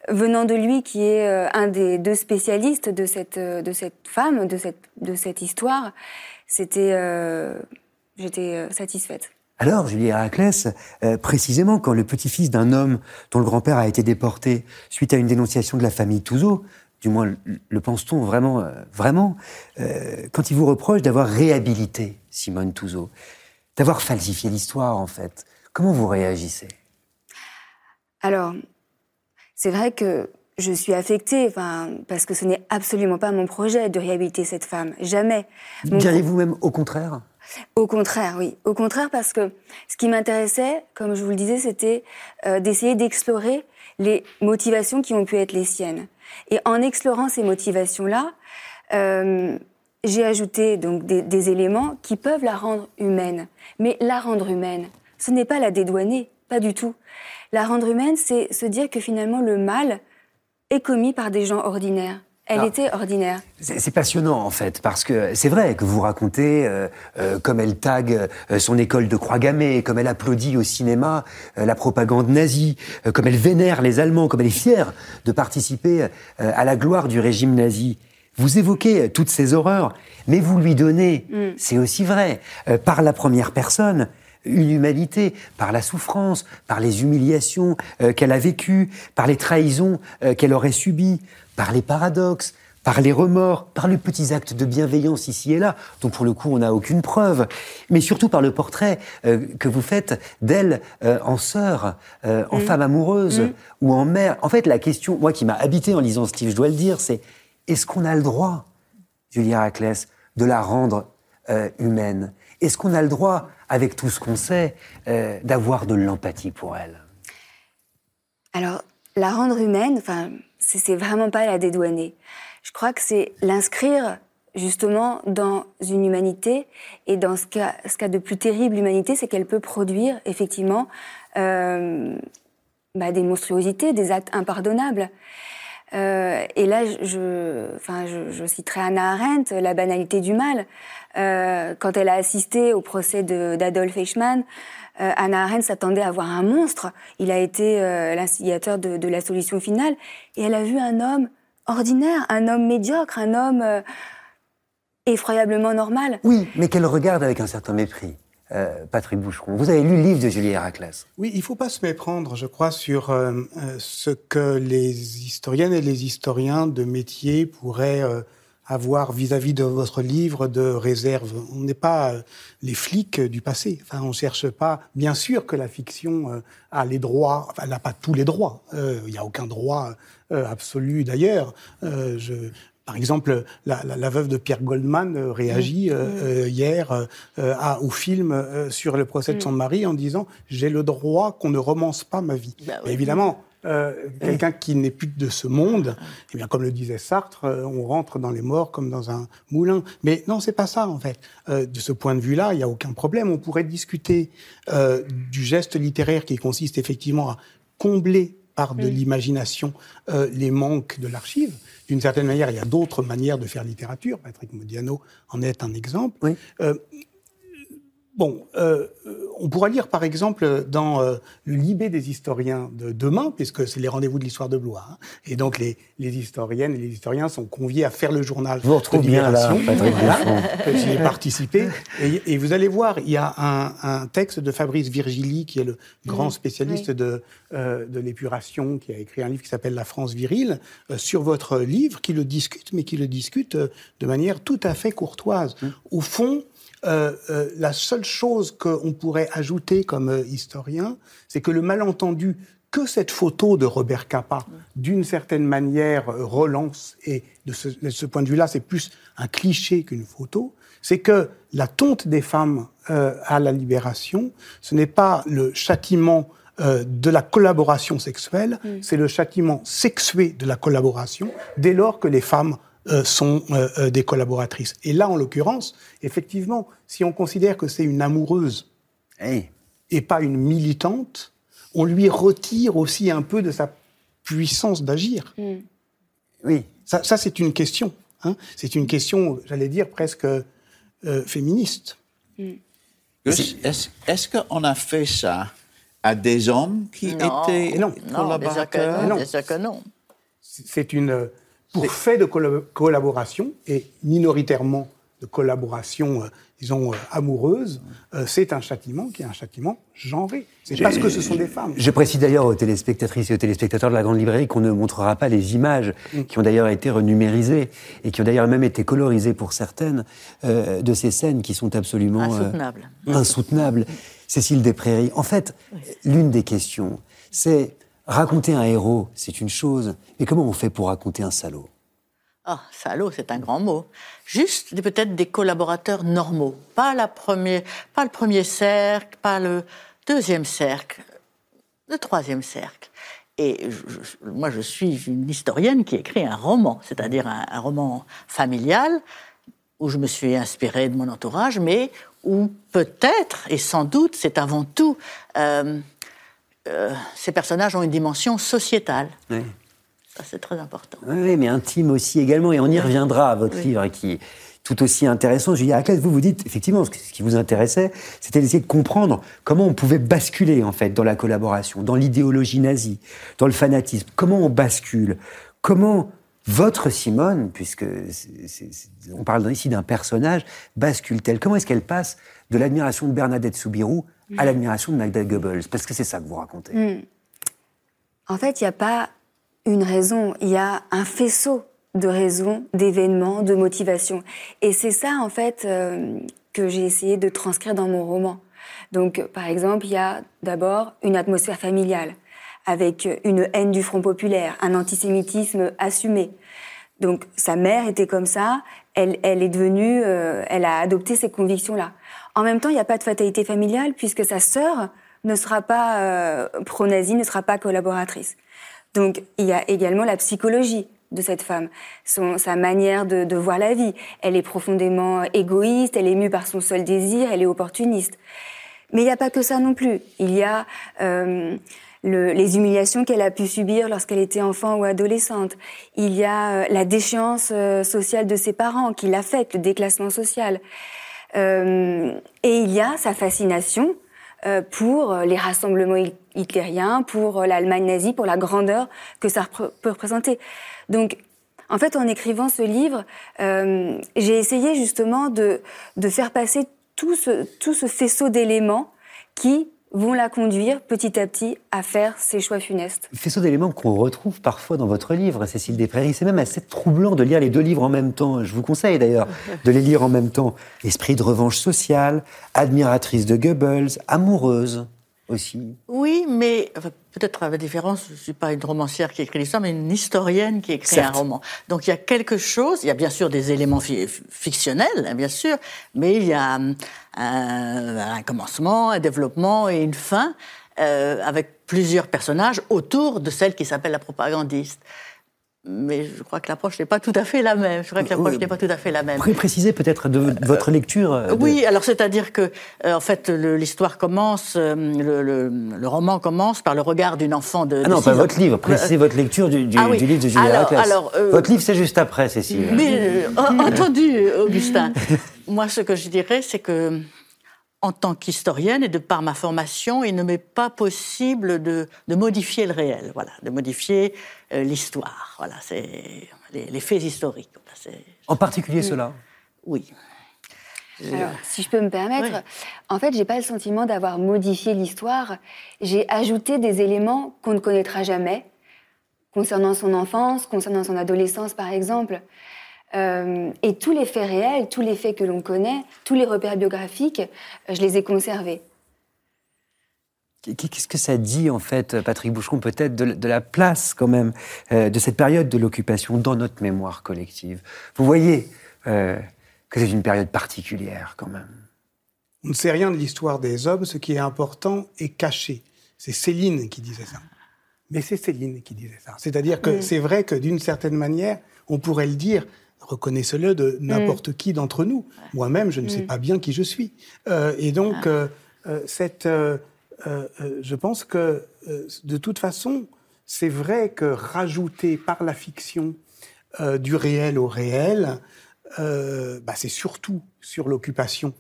venant de lui qui est euh, un des deux spécialistes de cette euh, de cette femme, de cette de cette histoire. C'était j'étais satisfaite. Alors, Julie Héraclès, précisément quand le petit-fils d'un homme dont le grand-père a été déporté suite à une dénonciation de la famille Touzeau, du moins le, pense-t-on vraiment, vraiment, quand il vous reproche d'avoir réhabilité Simone Touzeau, d'avoir falsifié l'histoire en fait, comment vous réagissez? Alors, c'est vrai que je suis affectée, enfin, parce que ce n'est absolument pas mon projet de réhabiliter cette femme, jamais. Diriez-vous même au contraire? Au contraire, oui. Au contraire, parce que ce qui m'intéressait, comme je vous le disais, c'était euh, d'essayer d'explorer les motivations qui ont pu être les siennes. Et en explorant ces motivations-là, euh, j'ai ajouté donc des, des éléments qui peuvent la rendre humaine. Mais la rendre humaine, ce n'est pas la dédouaner, pas du tout. La rendre humaine, c'est se dire que finalement le mal est commis par des gens ordinaires. Elle Ah. était ordinaire. C'est passionnant en fait, parce que c'est vrai que vous racontez euh, euh, comme elle tague euh, son école de croix gammée, comme elle applaudit au cinéma la propagande nazie, comme elle vénère les Allemands, comme elle est fière de participer à la gloire du régime nazi. Vous évoquez toutes ces horreurs, mais vous lui donnez, c'est aussi vrai, par la première personne, une humanité, par la souffrance, par les humiliations euh, qu'elle a vécues, par les trahisons euh, qu'elle aurait subies, par les paradoxes, par les remords, par les petits actes de bienveillance ici et là, dont pour le coup on n'a aucune preuve, mais surtout par le portrait euh, que vous faites d'elle euh, en sœur, euh, en femme amoureuse ou en mère. En fait, la question, moi qui m'a habité en lisant livre, je dois le dire, c'est est-ce qu'on a le droit, Julia Héraclès, de la rendre humaine? Est-ce qu'on a le droit, avec tout ce qu'on sait, euh, d'avoir de l'empathie pour elle Alors, la rendre humaine, enfin, c'est vraiment pas la dédouaner. Je crois que c'est l'inscrire justement dans une humanité et dans ce qu'a qu'a de plus terrible l'humanité, c'est qu'elle peut produire effectivement euh, bah, des monstruosités, des actes impardonnables. Euh, et là, je, enfin, je, citerai Anna Arendt, La banalité du mal. Euh, quand elle a assisté au procès d'Adolf Eichmann, euh, Anna Arendt s'attendait à voir un monstre. Il a été l'instigateur de, la solution finale. Et elle a vu un homme ordinaire, un homme médiocre, un homme effroyablement normal. Oui, mais qu'elle regarde avec un certain mépris. Euh, Patrick Boucheron, vous avez lu le livre de Julie Héraclès? Oui, il ne faut pas se méprendre, je crois, sur euh, euh, ce que les historiennes et les historiens de métier pourraient avoir vis-à-vis de votre livre de réserve. On n'est pas les flics du passé. Enfin, on ne cherche pas. Bien sûr que la fiction a les droits. Enfin, elle n'a pas tous les droits. Il n'y a aucun droit absolu d'ailleurs. Je, par exemple, la, la, la, veuve de Pierre Goldman euh, réagit euh, euh, hier euh, à, au film sur le procès de son mari en disant j'ai le droit qu'on ne romance pas ma vie. Bah oui. Évidemment, euh, quelqu'un qui n'est plus de ce monde, eh bien, comme le disait Sartre, on rentre dans les morts comme dans un moulin. Mais non, c'est pas ça en fait. De ce point de vue-là, il n'y a aucun problème. On pourrait discuter du geste littéraire qui consiste effectivement à combler par de l'imagination euh, les manques de l'archive. D'une certaine manière, il y a d'autres manières de faire littérature. Patrick Modiano en est un exemple. Oui. Euh, Bon, euh, on pourra lire par exemple dans euh, le Libé des historiens de demain, puisque c'est les rendez-vous de l'histoire de Blois, hein, et donc les, les, historiennes et les historiens sont conviés à faire le journal. Vous retrouvez bien là, Patrick J'y ai participé, et, et, vous allez voir, il y a un, un, texte de Fabrice Virgili, qui est le grand spécialiste de, euh, de l'épuration, qui a écrit un livre qui s'appelle La France virile, euh, sur votre livre, qui le discute, mais qui le discute de manière tout à fait courtoise. Mmh. Au fond, euh, euh, la seule chose qu'on pourrait ajouter comme euh, historien, c'est que le malentendu que cette photo de Robert Capa, d'une certaine manière, relance, et de ce, de ce point de vue-là, c'est plus un cliché qu'une photo, c'est que la tonte des femmes à la libération, ce n'est pas le châtiment de la collaboration sexuelle, mm. c'est le châtiment sexué de la collaboration, dès lors que les femmes sont euh, euh, des collaboratrices. Et là, en l'occurrence, effectivement, si on considère que c'est une amoureuse et pas une militante, on lui retire aussi un peu de sa puissance d'agir. Mm. Oui. Ça, ça c'est une question. Hein. C'est une question, j'allais dire, presque féministe. Mm. Est-ce qu'on a fait ça à des hommes qui étaient non, collaborateurs? Non, déjà que non. C'est une pour fait de collaboration, et minoritairement de collaboration, euh, disons, euh, amoureuse, euh, c'est un châtiment qui est un châtiment genré. C'est parce que ce sont des femmes. Je précise d'ailleurs aux téléspectatrices et aux téléspectateurs de la Grande Librairie qu'on ne montrera pas les images mm. qui ont d'ailleurs été renumérisées et qui ont d'ailleurs même été colorisées pour certaines de ces scènes qui sont absolument insoutenables. insoutenables. Cécile Desprairies, en fait, l'une des questions, c'est Raconter un héros, c'est une chose, mais comment on fait pour raconter un salaud? Ah, salaud, c'est un grand mot. Juste peut-être des collaborateurs normaux, pas la première, pas le premier cercle, pas le deuxième cercle, le troisième cercle. Et moi, je suis une historienne qui écrit un roman, c'est-à-dire un, roman familial où je me suis inspirée de mon entourage, mais où peut-être et sans doute, c'est avant tout euh, euh, ces personnages ont une dimension sociétale. Oui. Ça, c'est très important. Oui, mais intime aussi également. Et on y reviendra à votre livre qui est tout aussi intéressant. Je dis, à vous vous dites, effectivement, ce qui vous intéressait, c'était d'essayer de comprendre comment on pouvait basculer, en fait, dans la collaboration, dans l'idéologie nazie, dans le fanatisme. Comment on bascule? Comment votre Simone, puisque on parle ici d'un personnage, bascule-t-elle? Comment est-ce qu'elle passe de l'admiration de Bernadette Soubirou à l'admiration de Magda Goebbels Parce que c'est ça que vous racontez. Hmm. En fait, il n'y a pas une raison, il y a un faisceau de raisons, d'événements, de motivations. Et c'est ça, en fait, euh, que j'ai essayé de transcrire dans mon roman. Donc, par exemple, il y a d'abord une atmosphère familiale, avec une haine du Front populaire, un antisémitisme assumé. Donc, sa mère était comme ça, elle, elle est devenue, euh, elle a adopté ces convictions-là. En même temps, il n'y a pas de fatalité familiale puisque sa sœur ne sera pas euh, pro-nazie, ne sera pas collaboratrice. Donc, il y a également la psychologie de cette femme, son, sa manière de, de, voir la vie. Elle est profondément égoïste, elle est mue par son seul désir, elle est opportuniste. Mais il n'y a pas que ça non plus. Il y a euh, le, les humiliations qu'elle a pu subir lorsqu'elle était enfant ou adolescente. Il y a euh, la déchéance euh, sociale de ses parents qui l'affecte, le déclassement social. Euh, et il y a sa fascination euh, pour les rassemblements hitlériens, pour l'Allemagne nazie, pour la grandeur que ça peut représenter. Donc, en fait, en écrivant ce livre, euh, j'ai essayé justement de, faire passer tout ce faisceau d'éléments qui vont la conduire petit à petit à faire ses choix funestes. Faisceau d'éléments qu'on retrouve parfois dans votre livre, Cécile Desprairies. C'est même assez troublant de lire les deux livres en même temps. Je vous conseille d'ailleurs de les lire en même temps. Esprit de revanche sociale, admiratrice de Goebbels, amoureuse aussi. Oui, mais peut-être à la différence, je ne suis pas une romancière qui écrit l'histoire, mais une historienne qui écrit un roman. Donc il y a quelque chose, il y a bien sûr des éléments fictionnels, hein, bien sûr, mais il y a hum, un, commencement, un développement et une fin euh, avec plusieurs personnages autour de celle qui s'appelle la propagandiste mais je crois que l'approche n'est pas tout à fait la même. Je crois que l'approche n'est pas tout à fait la même. Vous pouvez préciser peut-être de votre lecture euh, Oui, alors c'est-à-dire que, euh, en fait, l'histoire commence, euh, le, le, roman commence par le regard d'une enfant de. Ah non, pas votre livre. Précisez votre lecture du, du, ah du livre de Julia alors, alors Votre livre, c'est juste après, Cécile. Mais entendu, Augustin. Moi, ce que je dirais, c'est que en tant qu'historienne et de par ma formation, il ne m'est pas possible de, modifier le réel, voilà, de modifier euh, l'histoire. Voilà, c'est les, faits historiques. en particulier cela Oui. Alors, si je peux me permettre, en fait, j'ai pas le sentiment d'avoir modifié l'histoire. J'ai ajouté des éléments qu'on ne connaîtra jamais, concernant son enfance, concernant son adolescence, par exemple. Euh, et tous les faits réels, tous les faits que l'on connaît, tous les repères biographiques, euh, je les ai conservés. Qu'est-ce que ça dit, en fait, Patrick Boucheron, peut-être de, la place, quand même, euh, de cette période de l'occupation dans notre mémoire collective? Vous voyez que c'est une période particulière, quand même. On ne sait rien de l'histoire des hommes, ce qui est important est caché. C'est Céline qui disait ça. Mais c'est Céline qui disait ça. C'est-à-dire que mm. c'est vrai que d'une certaine manière, on pourrait le dire, reconnaissez-le, de n'importe mm. qui d'entre nous. Moi-même, je ne sais mm. pas bien qui je suis. Euh, et donc, ah. euh, euh, cette, je pense que de toute façon, c'est vrai que rajouter par la fiction du réel au réel, bah, c'est surtout sur l'occupation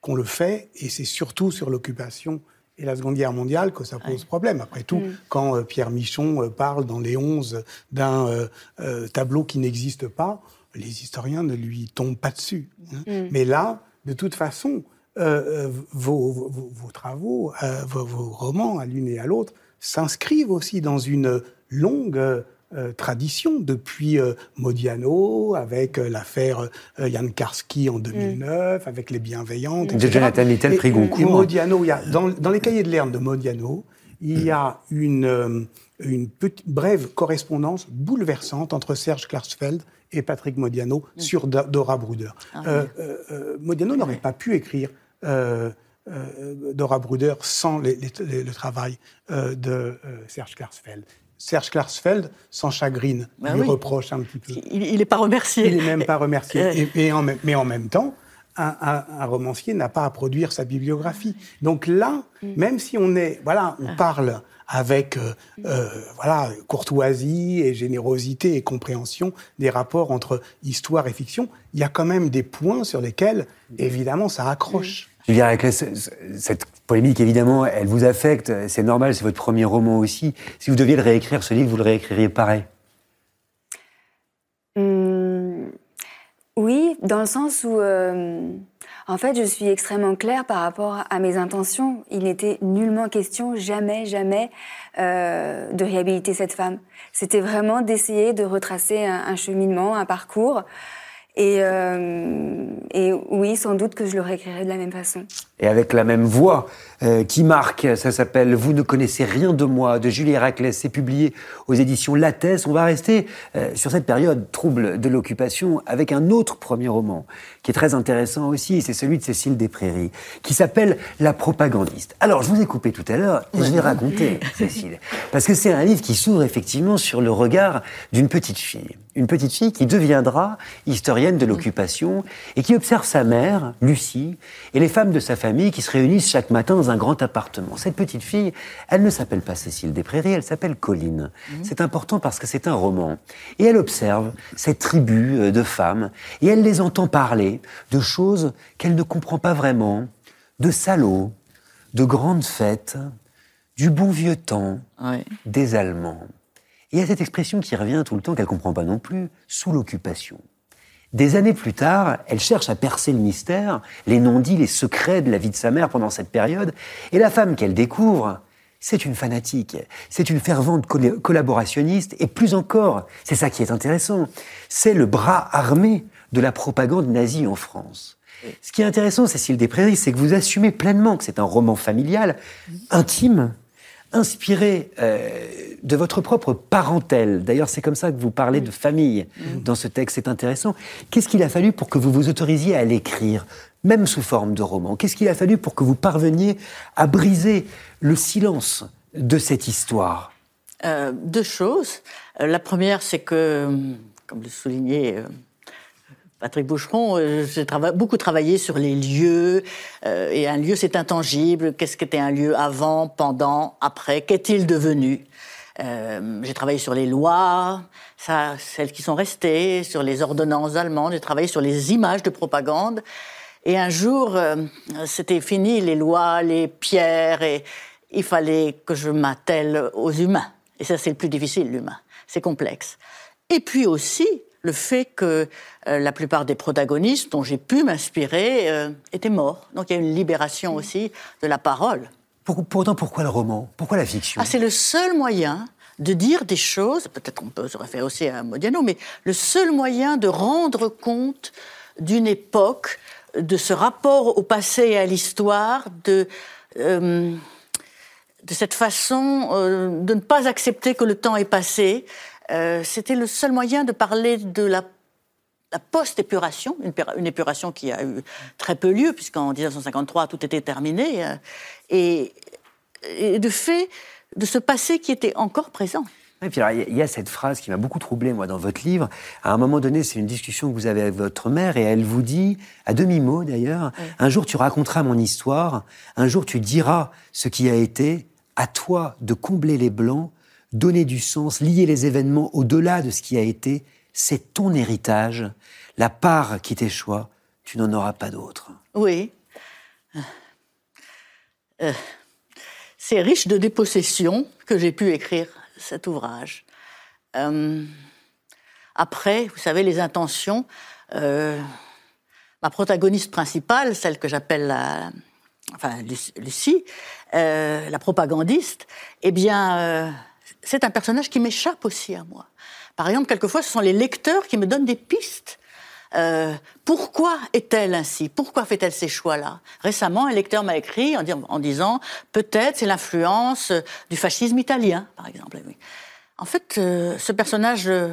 qu'on le fait, et c'est surtout sur l'occupation et la Seconde Guerre mondiale que ça pose problème. Après tout, mm. quand Pierre Michon parle dans Les Onze d'un tableau qui n'existe pas, les historiens ne lui tombent pas dessus. Hein. Mm. Mais là, de toute façon, euh, euh, vos, travaux, euh, vos, romans, à l'une et à l'autre, s'inscrivent aussi dans une longue tradition depuis Modiano, avec l'affaire Jan Karski en 2009, mm. avec Les Bienveillantes. De Jonathan Little, prix Goncourt. Modiano, il y a, dans, dans, les cahiers de Lerne de Modiano, il y a une, une petite, brève correspondance bouleversante entre Serge Klarsfeld et Patrick Modiano mm. sur Dora Bruder. Ah euh, euh, euh, Modiano n'aurait pas pu écrire Dora Bruder sans le travail de Serge Klarsfeld. Serge Klarsfeld s'en chagrine, bah lui reproche un petit peu. Il n'est pas remercié. Il n'est même pas remercié. Et, en, mais en même temps, un, romancier n'a pas à produire sa bibliographie. Donc là, mm. même si on est, voilà, on ah. parle avec euh, euh, voilà, courtoisie et générosité et compréhension des rapports entre histoire et fiction, il y a quand même des points sur lesquels, évidemment, ça accroche. Je dirais que cette polémique, évidemment, elle vous affecte, c'est normal, c'est votre premier roman aussi. Si vous deviez le réécrire, ce livre, vous le réécririez pareil? Hum, Oui, dans le sens où... Euh, en fait, je suis extrêmement claire par rapport à mes intentions. Il n'était nullement question, jamais, jamais, euh, de réhabiliter cette femme. C'était vraiment d'essayer de retracer un, cheminement, un parcours. Et, euh, et, oui, sans doute que je le réécrirai de la même façon. Et avec la même voix euh, qui marque, ça s'appelle Vous ne connaissez rien de moi de Julie Héraclès, c'est publié aux éditions Lattès. On va rester euh, sur cette période trouble de l'occupation avec un autre premier roman qui est très intéressant aussi, c'est celui de Cécile Desprairies, qui s'appelle La propagandiste. Alors, je vous ai coupé tout à l'heure et je vais raconter, Cécile, parce que c'est un livre qui s'ouvre effectivement sur le regard d'une petite fille. Une petite fille qui deviendra historienne de l'occupation et qui observe sa mère, Lucie, et les femmes de sa famille qui se réunissent chaque matin dans un grand appartement. Cette petite fille, elle ne s'appelle pas Cécile Desprairies, elle s'appelle Colline. Mmh. C'est important parce que c'est un roman. Et elle observe cette tribu euh, de femmes et elle les entend parler de choses qu'elle ne comprend pas vraiment, de salauds, de grandes fêtes, du bon vieux temps, des Allemands. Et il y a cette expression qui revient tout le temps qu'elle ne comprend pas non plus, sous l'occupation. Des années plus tard, elle cherche à percer le mystère, les non-dits, les secrets de la vie de sa mère pendant cette période, et la femme qu'elle découvre, c'est une fanatique, c'est une fervente collaborationniste, et plus encore, c'est ça qui est intéressant, c'est le bras armé de la propagande nazie en France. Ce qui est intéressant, Cécile Desprairies, c'est que vous assumez pleinement que c'est un roman familial, intime, inspiré euh, de votre propre parentèle. D'ailleurs, c'est comme ça que vous parlez de famille dans ce texte, c'est intéressant. Qu'est-ce qu'il a fallu pour que vous vous autorisiez à l'écrire, même sous forme de roman? Qu'est-ce qu'il a fallu pour que vous parveniez à briser le silence de cette histoire? Euh, Deux choses. Euh, la première, c'est que, comme le soulignait Patrick Boucheron, euh, j'ai beaucoup travaillé sur les lieux. Euh, et un lieu, c'est intangible. Qu'est-ce qu'était un lieu avant, pendant, après? Qu'est-il devenu? Euh, J'ai travaillé sur les lois, celles qui sont restées, sur les ordonnances allemandes. J'ai travaillé sur les images de propagande. Et un jour, c'était fini les lois, les pierres, et il fallait que je m'attelle aux humains. Et ça, c'est le plus difficile, l'humain. C'est complexe. Et puis aussi, le fait que euh, la plupart des protagonistes dont j'ai pu m'inspirer euh, étaient morts. Donc il y a une libération aussi de la parole. pourtant, pourquoi le roman? Pourquoi la fiction? Ah, C'est le seul moyen de dire des choses, peut-être qu'on peut se référer aussi à Modiano, mais le seul moyen de rendre compte d'une époque, de ce rapport au passé et à l'histoire, de, euh, de cette façon euh, de ne pas accepter que le temps est passé. Euh, c'était le seul moyen de parler de la, post-épuration, une, épuration qui a eu très peu lieu, puisqu'en 1953, tout était terminé, et, et de fait de ce passé qui était encore présent. Et puis il y a cette phrase qui m'a beaucoup troublé, moi, dans votre livre. À un moment donné, c'est une discussion que vous avez avec votre mère, et elle vous dit, à demi-mot d'ailleurs, un jour tu raconteras mon histoire, un jour tu diras ce qui a été, à toi de combler les blancs, donner du sens, lier les événements au-delà de ce qui a été, c'est ton héritage, la part qui t'échoit, tu n'en auras pas d'autre. Oui. Euh, c'est riche de dépossession que j'ai pu écrire cet ouvrage. Euh, après, vous savez, les intentions. Euh, ma protagoniste principale, celle que j'appelle la, enfin Lucie, euh, la propagandiste, eh bien, c'est un personnage qui m'échappe aussi à moi. Par exemple, quelquefois, ce sont les lecteurs qui me donnent des pistes euh, pourquoi est-elle ainsi? Pourquoi fait-elle ces choix-là? Récemment, un lecteur m'a écrit en, disant peut-être c'est l'influence du fascisme italien, par exemple. En fait, euh, ce personnage euh,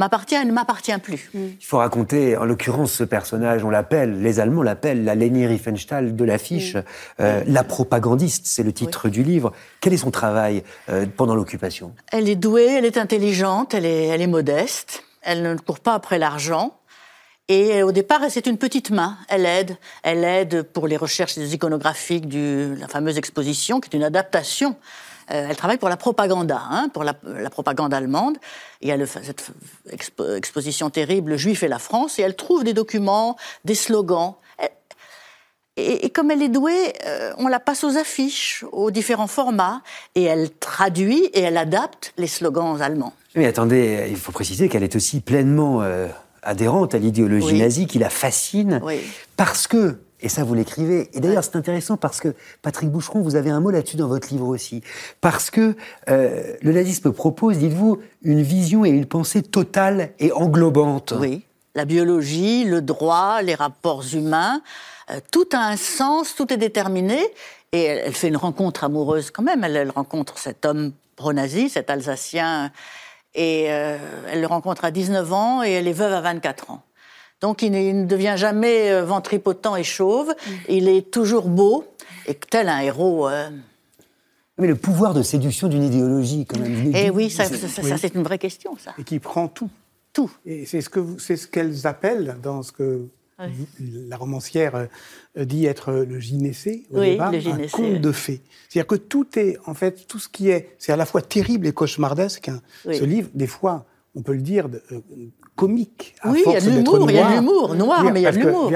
m'appartient et ne m'appartient plus. Il faut raconter, en l'occurrence, ce personnage, on l'appelle, les Allemands l'appellent la Leni Riefenstahl de l'affiche, la propagandiste, c'est le titre du livre. Quel est son travail pendant l'occupation? Elle est douée, elle est intelligente, elle est, elle est modeste, elle ne court pas après l'argent, et au départ, c'est une petite main. Elle aide. Elle aide pour les recherches iconographiques de la fameuse exposition, qui est une adaptation. Euh, elle travaille pour la propaganda, hein, pour la, propagande allemande. Il y a le, cette exposition terrible, Le Juif et la France, et elle trouve des documents, des slogans. Et, comme elle est douée, euh, on la passe aux affiches, aux différents formats, et elle traduit et elle adapte les slogans allemands. Mais attendez, il faut préciser qu'elle est aussi pleinement euh, adhérente à l'idéologie nazie qui la fascine parce que et ça, vous l'écrivez. Et d'ailleurs, c'est intéressant parce que, Patrick Boucheron, vous avez un mot là-dessus dans votre livre aussi. Parce que euh, le nazisme propose, dites-vous, une vision et une pensée totale et englobante. Oui. La biologie, le droit, les rapports humains, euh, tout a un sens, tout est déterminé. Et elle, fait une rencontre amoureuse quand même. Elle, elle rencontre cet homme pro-nazi, cet Alsacien et euh, elle le rencontre à 19 ans et elle est veuve à 24 ans. Donc il ne, devient jamais euh, ventripotent et chauve. Mm. Il est toujours beau et tel un héros. Euh, Mais le pouvoir de séduction d'une idéologie, quand même. Eh oui, ça, c'est une vraie question, ça. Et qui prend tout. Tout. Et c'est ce que c'est ce qu'elles appellent dans ce que la romancière euh, dit être le gynécée, au oui, départ, le un conte de fées. C'est-à-dire que tout est, en fait, tout ce qui est, c'est à la fois terrible et cauchemardesque. Hein. Ce livre, des fois, on peut le dire, comique. À oui, il y a de l'humour, il y a l'humour, noir, mais il y a de l'humour.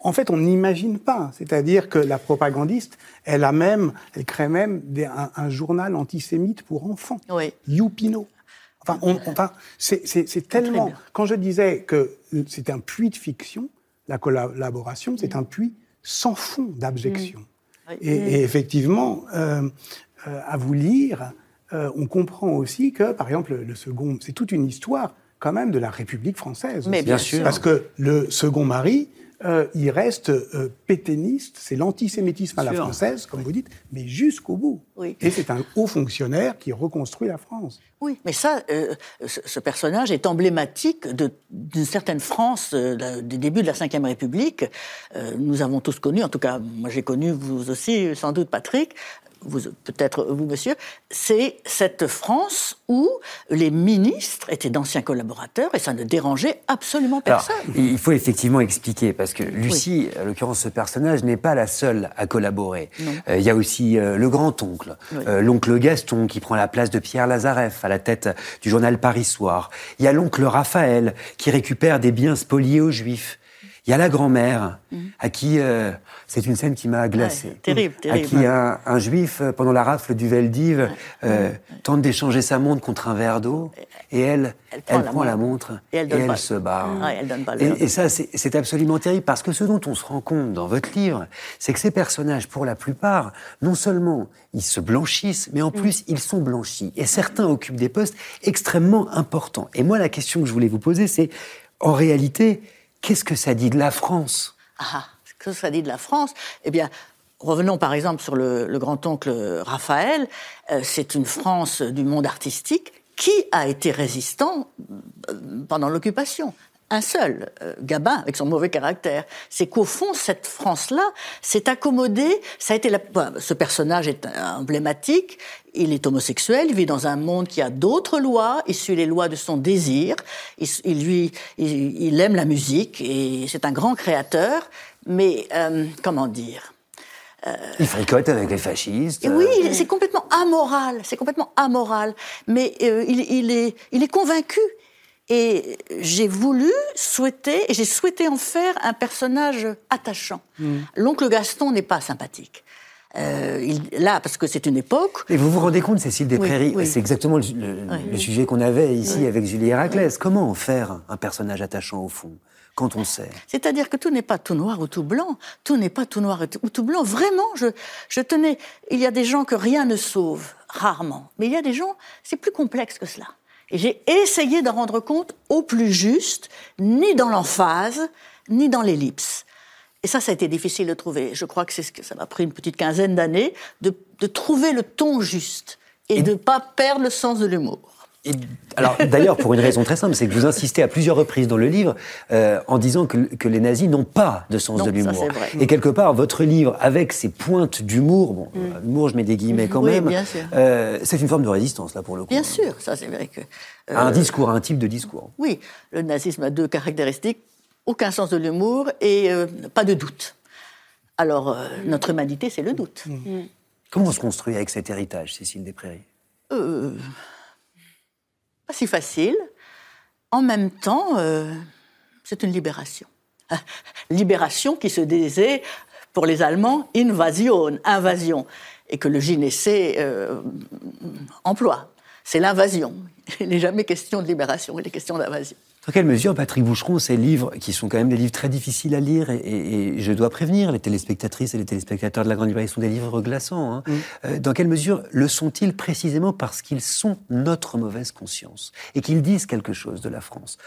En fait, on n'imagine pas. C'est-à-dire que la propagandiste, elle a même, elle crée même un, journal antisémite pour enfants. Oui. Youpino. Enfin, enfin c'est tellement. Quand je disais que c'est un puits de fiction, la collaboration, c'est un puits sans fond d'abjection. Mm. Et, effectivement, euh, euh, à vous lire, euh, on comprend aussi que, par exemple, le second, c'est toute une histoire quand même de la République française. Mais bien sûr. Parce que le second mari, euh, il reste euh, pétainiste, c'est l'antisémitisme à la française, comme vous dites, mais jusqu'au bout. Et c'est un haut fonctionnaire qui reconstruit la France. Oui, mais ça, euh, ce, personnage est emblématique d'une certaine France des débuts de la Ve République. nous avons tous connu, en tout cas, moi j'ai connu, vous aussi, sans doute Patrick, peut-être vous, monsieur, c'est cette France où les ministres étaient d'anciens collaborateurs et ça ne dérangeait absolument personne. il faut effectivement expliquer, parce que Lucie, en l'occurrence ce personnage, n'est pas la seule à collaborer. Euh, il y a aussi euh, le grand-oncle, euh, l'oncle Gaston qui prend la place de Pierre Lazareff à la tête du journal Paris Soir. Il y a l'oncle Raphaël qui récupère des biens spoliés aux Juifs. Il y a la grand-mère, à qui, euh, c'est une scène qui m'a glacé. Ouais, terrible, À terrible. qui un, un juif, euh, pendant la rafle du Veldiv, euh, tente d'échanger sa montre contre un verre d'eau, et elle, Elle elle prend prend, la la montre. Et elle donne se barre. Elle donne pas Et, et ça, c'est c'est absolument terrible, parce que ce dont on se rend compte dans votre livre, c'est que ces personnages, pour la plupart, non seulement ils se blanchissent, mais en plus, ils sont blanchis. Et certains occupent des postes extrêmement importants. Et moi, la question que je voulais vous poser, c'est, en réalité, qu'est-ce que ça dit de la France? Ah, que ça dit de la France? Eh bien, revenons par exemple sur le, le grand-oncle Raphaël. Euh, c'est une France du monde artistique qui a été résistant euh, pendant l'occupation. Un seul, euh, Gabin, avec son mauvais caractère. C'est qu'au fond, cette France-là s'est accommodée. Ça a été la- bon, ce personnage est emblématique. Il est homosexuel. Il vit dans un monde qui a d'autres lois. Il suit les lois de son désir. Il, il lui, il, il aime la musique et c'est un grand créateur. Mais euh, comment dire Ils fricotent avec les fascistes. et euh, oui, il- c'est complètement amoral, c'est complètement amoral. Mais euh, il, il est, il est convaincu. Et j'ai voulu, souhaiter, et j'ai souhaité en faire un personnage attachant. L'oncle Gaston n'est pas sympathique. Euh, il- là, parce que c'est une époque. Et vous vous rendez compte, Cécile Desprairies, oui. c'est exactement le, le- le sujet qu'on avait ici avec Julie Héraclès. Comment en faire un personnage attachant au fond, quand on sait? C'est-à-dire que tout n'est pas tout noir ou tout blanc. Tout n'est pas tout noir ou tout blanc. Vraiment, je, je tenais. Il y a des gens que rien ne sauve, rarement. Mais il y a des gens, c'est plus complexe que cela. Et j'ai essayé d'en rendre compte au plus juste, ni dans l'emphase, ni dans l'ellipse. Et ça, ça a été difficile de trouver. Je crois que c'est ce que ça m'a pris une petite quinzaine d'années de, de trouver le ton juste et, de ne pas perdre le sens de l'humour. Et- Alors, d'ailleurs, pour une raison très simple, c'est que vous insistez à plusieurs reprises dans le livre euh, en disant que, que les nazis n'ont pas de sens Non, de l'humour. c'est vrai. Et quelque part, votre livre, avec ses pointes d'humour, bon, euh, humour, je mets des guillemets quand Mm. Oui, même, euh, c'est une forme de résistance, là, pour le coup. Bien sûr, ça c'est vrai que. euh, un discours, à un type de discours. Oui, le nazisme a deux caractéristiques aucun sens de l'humour et pas de doute. Alors, notre humanité, c'est le doute. Comment on se construit avec cet héritage, Cécile Desprairies Euh, pas si facile. En même temps, euh, c'est une libération. Libération qui se disait, pour les Allemands, invasion, invasion, et que le gynécée euh, emploie. C'est l'invasion. Il n'est jamais question de libération, il est question d'invasion. Dans quelle mesure, Patrick Boucheron, ces livres, qui sont quand même des livres très difficiles à lire, et, et- et je dois prévenir, les téléspectatrices et les téléspectateurs de la Grande Librairie sont des livres glaçants, hein. Euh, dans quelle mesure le sont-ils précisément parce qu'ils sont notre mauvaise conscience et qu'ils disent quelque chose de la France?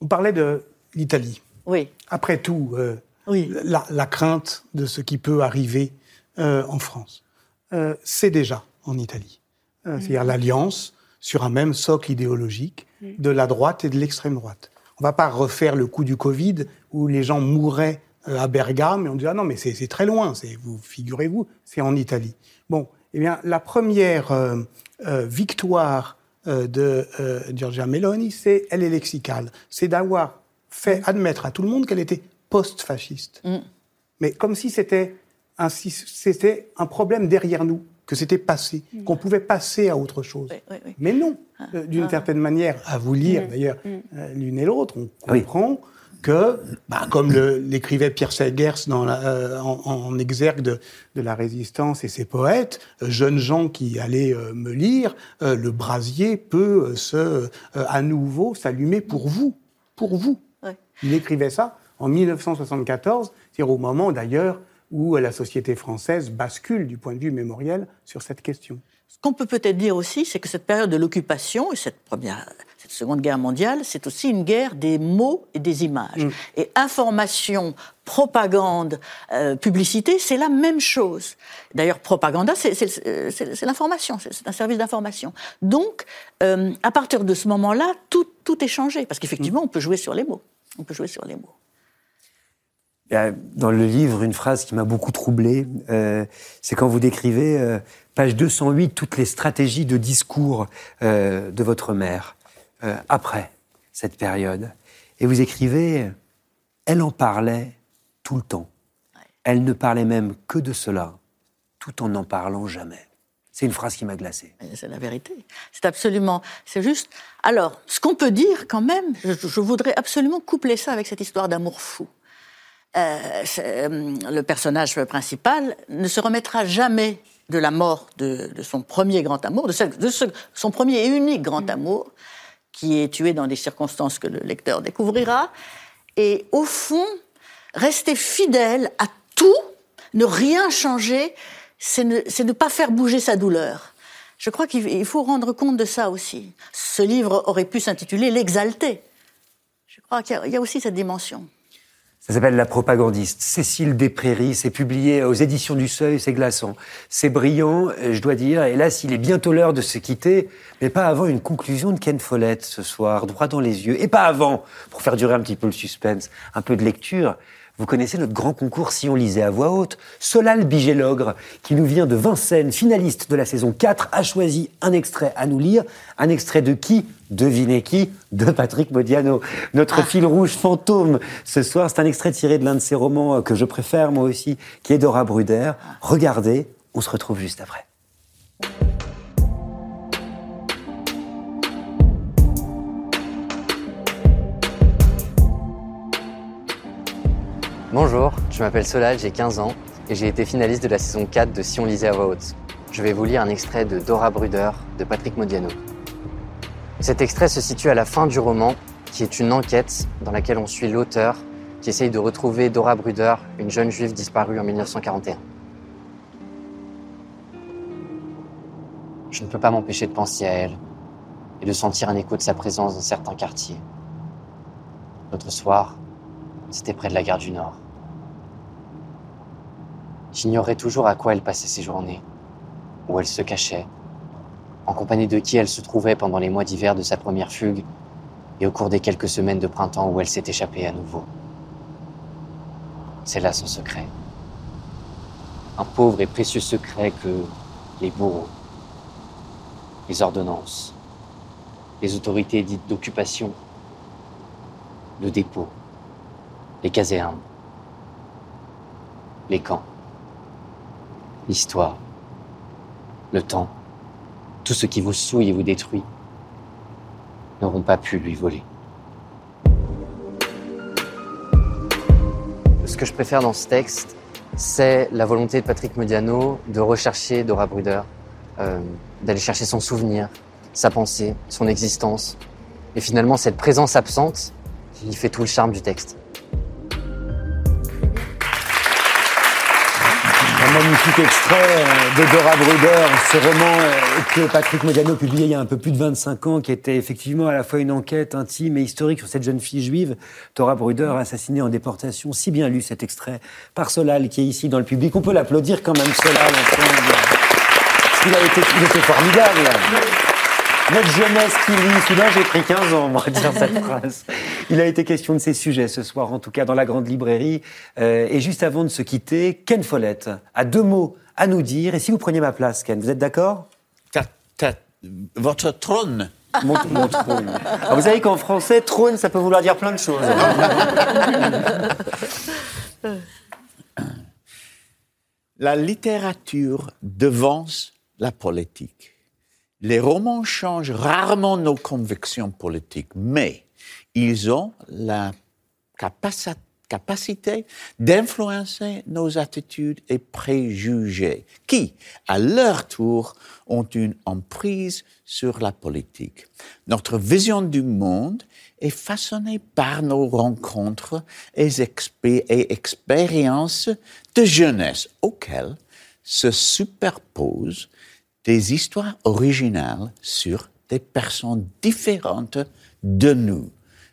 On parlait de l'Italie. Oui, Après tout, euh, Oui. la, la crainte de ce qui peut arriver euh, en France, euh, c'est déjà en Italie. Euh, C'est-à-dire l'alliance sur un même socle idéologique de la droite et de l'extrême droite. On ne va pas refaire le coup du Covid où les gens mouraient euh, à Bergame et on dit ah non mais c'est très loin, c'est vous figurez-vous, c'est en Italie. Bon, eh bien la première euh, euh, victoire euh, de Giorgia Meloni, c'est elle est lexicale, c'est d'avoir fait admettre à tout le monde qu'elle était post-fasciste. Mais comme si c'était un, si c'était un problème derrière nous, que c'était passé, qu'on pouvait passer à autre chose. Oui, oui, oui. Mais non, euh, d'une certaine manière, à vous lire d'ailleurs euh, l'une et l'autre, on Oui. comprend que, bah, comme l'écrivait Pierre Segers dans la- euh, en, en exergue de, de la résistance et ses poètes, euh, jeunes gens qui allaient euh, me lire, euh, le brasier peut euh, se, euh, à nouveau s'allumer pour vous, pour vous. Ouais. Il écrivait ça en 1974, c'est-à-dire au moment d'ailleurs où la société française bascule du point de vue mémoriel sur cette question. Ce qu'on peut peut-être dire aussi, c'est que cette période de l'occupation et cette première, cette seconde guerre mondiale, c'est aussi une guerre des mots et des images. Et information, propagande, euh, publicité, c'est la même chose. D'ailleurs, propaganda, c'est l'information, c'est un service d'information. Donc, euh, à partir de ce moment-là, tout, tout est changé. Parce qu'effectivement, on peut jouer sur les mots. On peut jouer sur les mots. Dans le livre une phrase qui m'a beaucoup troublé. euh, c'est quand vous décrivez, euh, page 208, toutes les stratégies de discours euh, de votre mère euh, après cette période. Et vous écrivez, elle en parlait tout le temps. Elle ne parlait même que de cela, tout en n'en parlant jamais. C'est une phrase qui m'a glacé. C'est la vérité. C'est absolument. C'est juste. Alors, ce qu'on peut dire quand même, je, voudrais absolument coupler ça avec cette histoire d'amour fou. Euh, euh, le personnage principal ne se remettra jamais de la mort de, son premier grand amour, de, de son premier et unique grand amour, qui est tué dans des circonstances que le lecteur découvrira. Et au fond, rester fidèle à tout, ne rien changer, c'est ne, pas faire bouger sa douleur. Je crois qu'il faut rendre compte de ça aussi. Ce livre aurait pu s'intituler L'exalté. Je crois qu'il y, a aussi cette dimension. Ça s'appelle La propagandiste. Cécile Desprairies, c'est publié aux éditions du Seuil, c'est glaçant. C'est brillant, je dois dire. Hélas, il est bientôt l'heure de se quitter, mais pas avant une conclusion de Ken Follett ce soir, droit dans les yeux. Et pas avant, pour faire durer un petit peu le suspense, un peu de lecture. Vous connaissez notre grand concours Si on lisait à voix haute. Solal Bigélogre, qui nous vient de Vincennes, finaliste de la saison 4, a choisi un extrait à nous lire. Un extrait de qui? Devinez qui? De Patrick Modiano. Notre ah. fil rouge fantôme ce soir, c'est un extrait tiré de l'un de ses romans que je préfère moi aussi, qui est Dora Bruder. Regardez, on se retrouve juste après. Bonjour, je m'appelle Solal, j'ai 15 ans et j'ai été finaliste de la saison 4 de Si on lisait à voix haute. Je vais vous lire un extrait de Dora Bruder de Patrick Modiano. Cet extrait se situe à la fin du roman, qui est une enquête dans laquelle on suit l'auteur qui essaye de retrouver Dora Bruder, une jeune juive disparue en 1941. Je ne peux pas m'empêcher de penser à elle et de sentir un écho de sa présence dans certains quartiers. L'autre soir, c'était près de la gare du Nord. J'ignorais toujours à quoi elle passait ses journées, où elle se cachait, en compagnie de qui elle se trouvait pendant les mois d'hiver de sa première fugue et au cours des quelques semaines de printemps où elle s'est échappée à nouveau. C'est là son secret. Un pauvre et précieux secret que les bourreaux, les ordonnances, les autorités dites d'occupation, le dépôt, les casernes, les camps, l'histoire, le temps, tout ce qui vous souille et vous détruit, n'auront pas pu lui voler. Ce que je préfère dans ce texte, c'est la volonté de Patrick Modiano de rechercher Dora Bruder, euh, d'aller chercher son souvenir, sa pensée, son existence. Et finalement, cette présence absente, il fait tout le charme du texte. Extrait euh, de Dora Bruder, ce roman euh, que Patrick Modiano publié il y a un peu plus de 25 ans, qui était effectivement à la fois une enquête intime et historique sur cette jeune fille juive, Dora Bruder, assassinée en déportation. Si bien lu cet extrait par Solal, qui est ici dans le public. On peut l'applaudir quand même, Solal, ensemble. Il a été, était formidable. Notre jeunesse qui lit, soudain j'ai pris 15 ans, moi, à dire cette phrase. Il a été question de ces sujets ce soir, en tout cas dans la grande librairie. Euh, et juste avant de se quitter, Ken Follett a deux mots à nous dire. Et si vous preniez ma place, Ken, vous êtes d'accord? Votre trône mon, trône. Ah, vous savez qu'en français, trône, ça peut vouloir dire plein de choses. la littérature devance la politique. Les romans changent rarement nos convictions politiques, mais ils ont la capacité d'influencer nos attitudes et préjugés, qui, à leur tour, ont une emprise sur la politique. Notre vision du monde est façonnée par nos rencontres et, expériences de jeunesse auxquelles se superposent des histoires originales sur des personnes différentes de nous.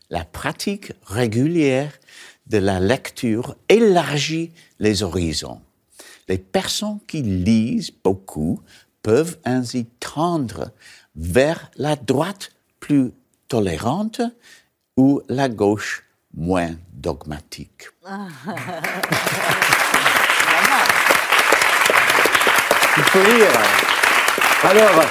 La pratique régulière de la lecture élargit les horizons. Les personnes qui lisent beaucoup peuvent ainsi tendre vers la droite plus tolérante ou la gauche moins dogmatique. Il faut lire. Alors,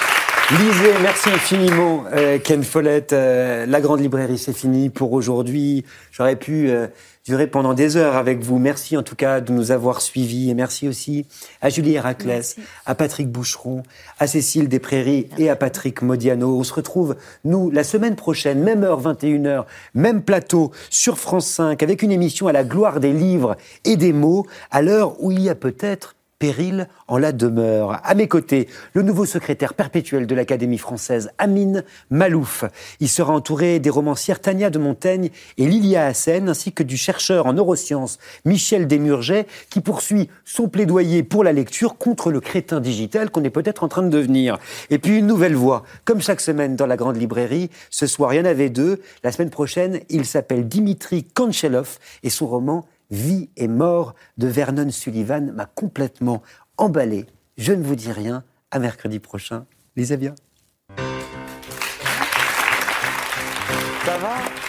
Lisez, merci infiniment, euh, Ken Follett. Euh, la grande librairie, c'est fini pour aujourd'hui. J'aurais pu euh, durer pendant des heures avec vous. Merci en tout cas de nous avoir suivis. Et merci aussi à Julie Héraclès, à Patrick Boucheron, à Cécile Desprairies et à Patrick Modiano. On se retrouve, nous, la semaine prochaine, même heure, 21h, même plateau, sur France 5, avec une émission à la gloire des livres et des mots, à l'heure où il y a peut-être péril en la demeure. À mes côtés, le nouveau secrétaire perpétuel de l'Académie française, Amine Malouf. Il sera entouré des romancières Tania de Montaigne et Lilia Hassen, ainsi que du chercheur en neurosciences Michel Desmurget, qui poursuit son plaidoyer pour la lecture contre le crétin digital qu'on est peut-être en train de devenir. Et puis une nouvelle voix, comme chaque semaine dans la grande librairie. Ce soir, il y en avait deux. La semaine prochaine, il s'appelle Dimitri Kanchelov et son roman Vie et mort de Vernon Sullivan m'a complètement emballé. Je ne vous dis rien. À mercredi prochain. Lisez bien. Ça va?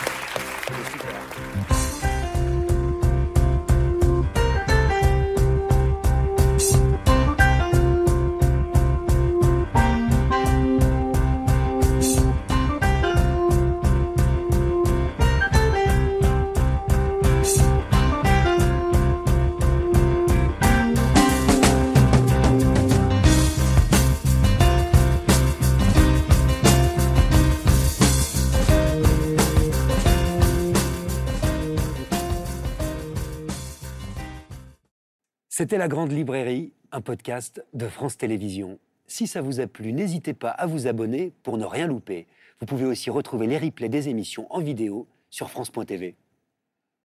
C'était La Grande Librairie, un podcast de France Télévisions. Si ça vous a plu, n'hésitez pas à vous abonner pour ne rien louper. Vous pouvez aussi retrouver les replays des émissions en vidéo sur France.tv.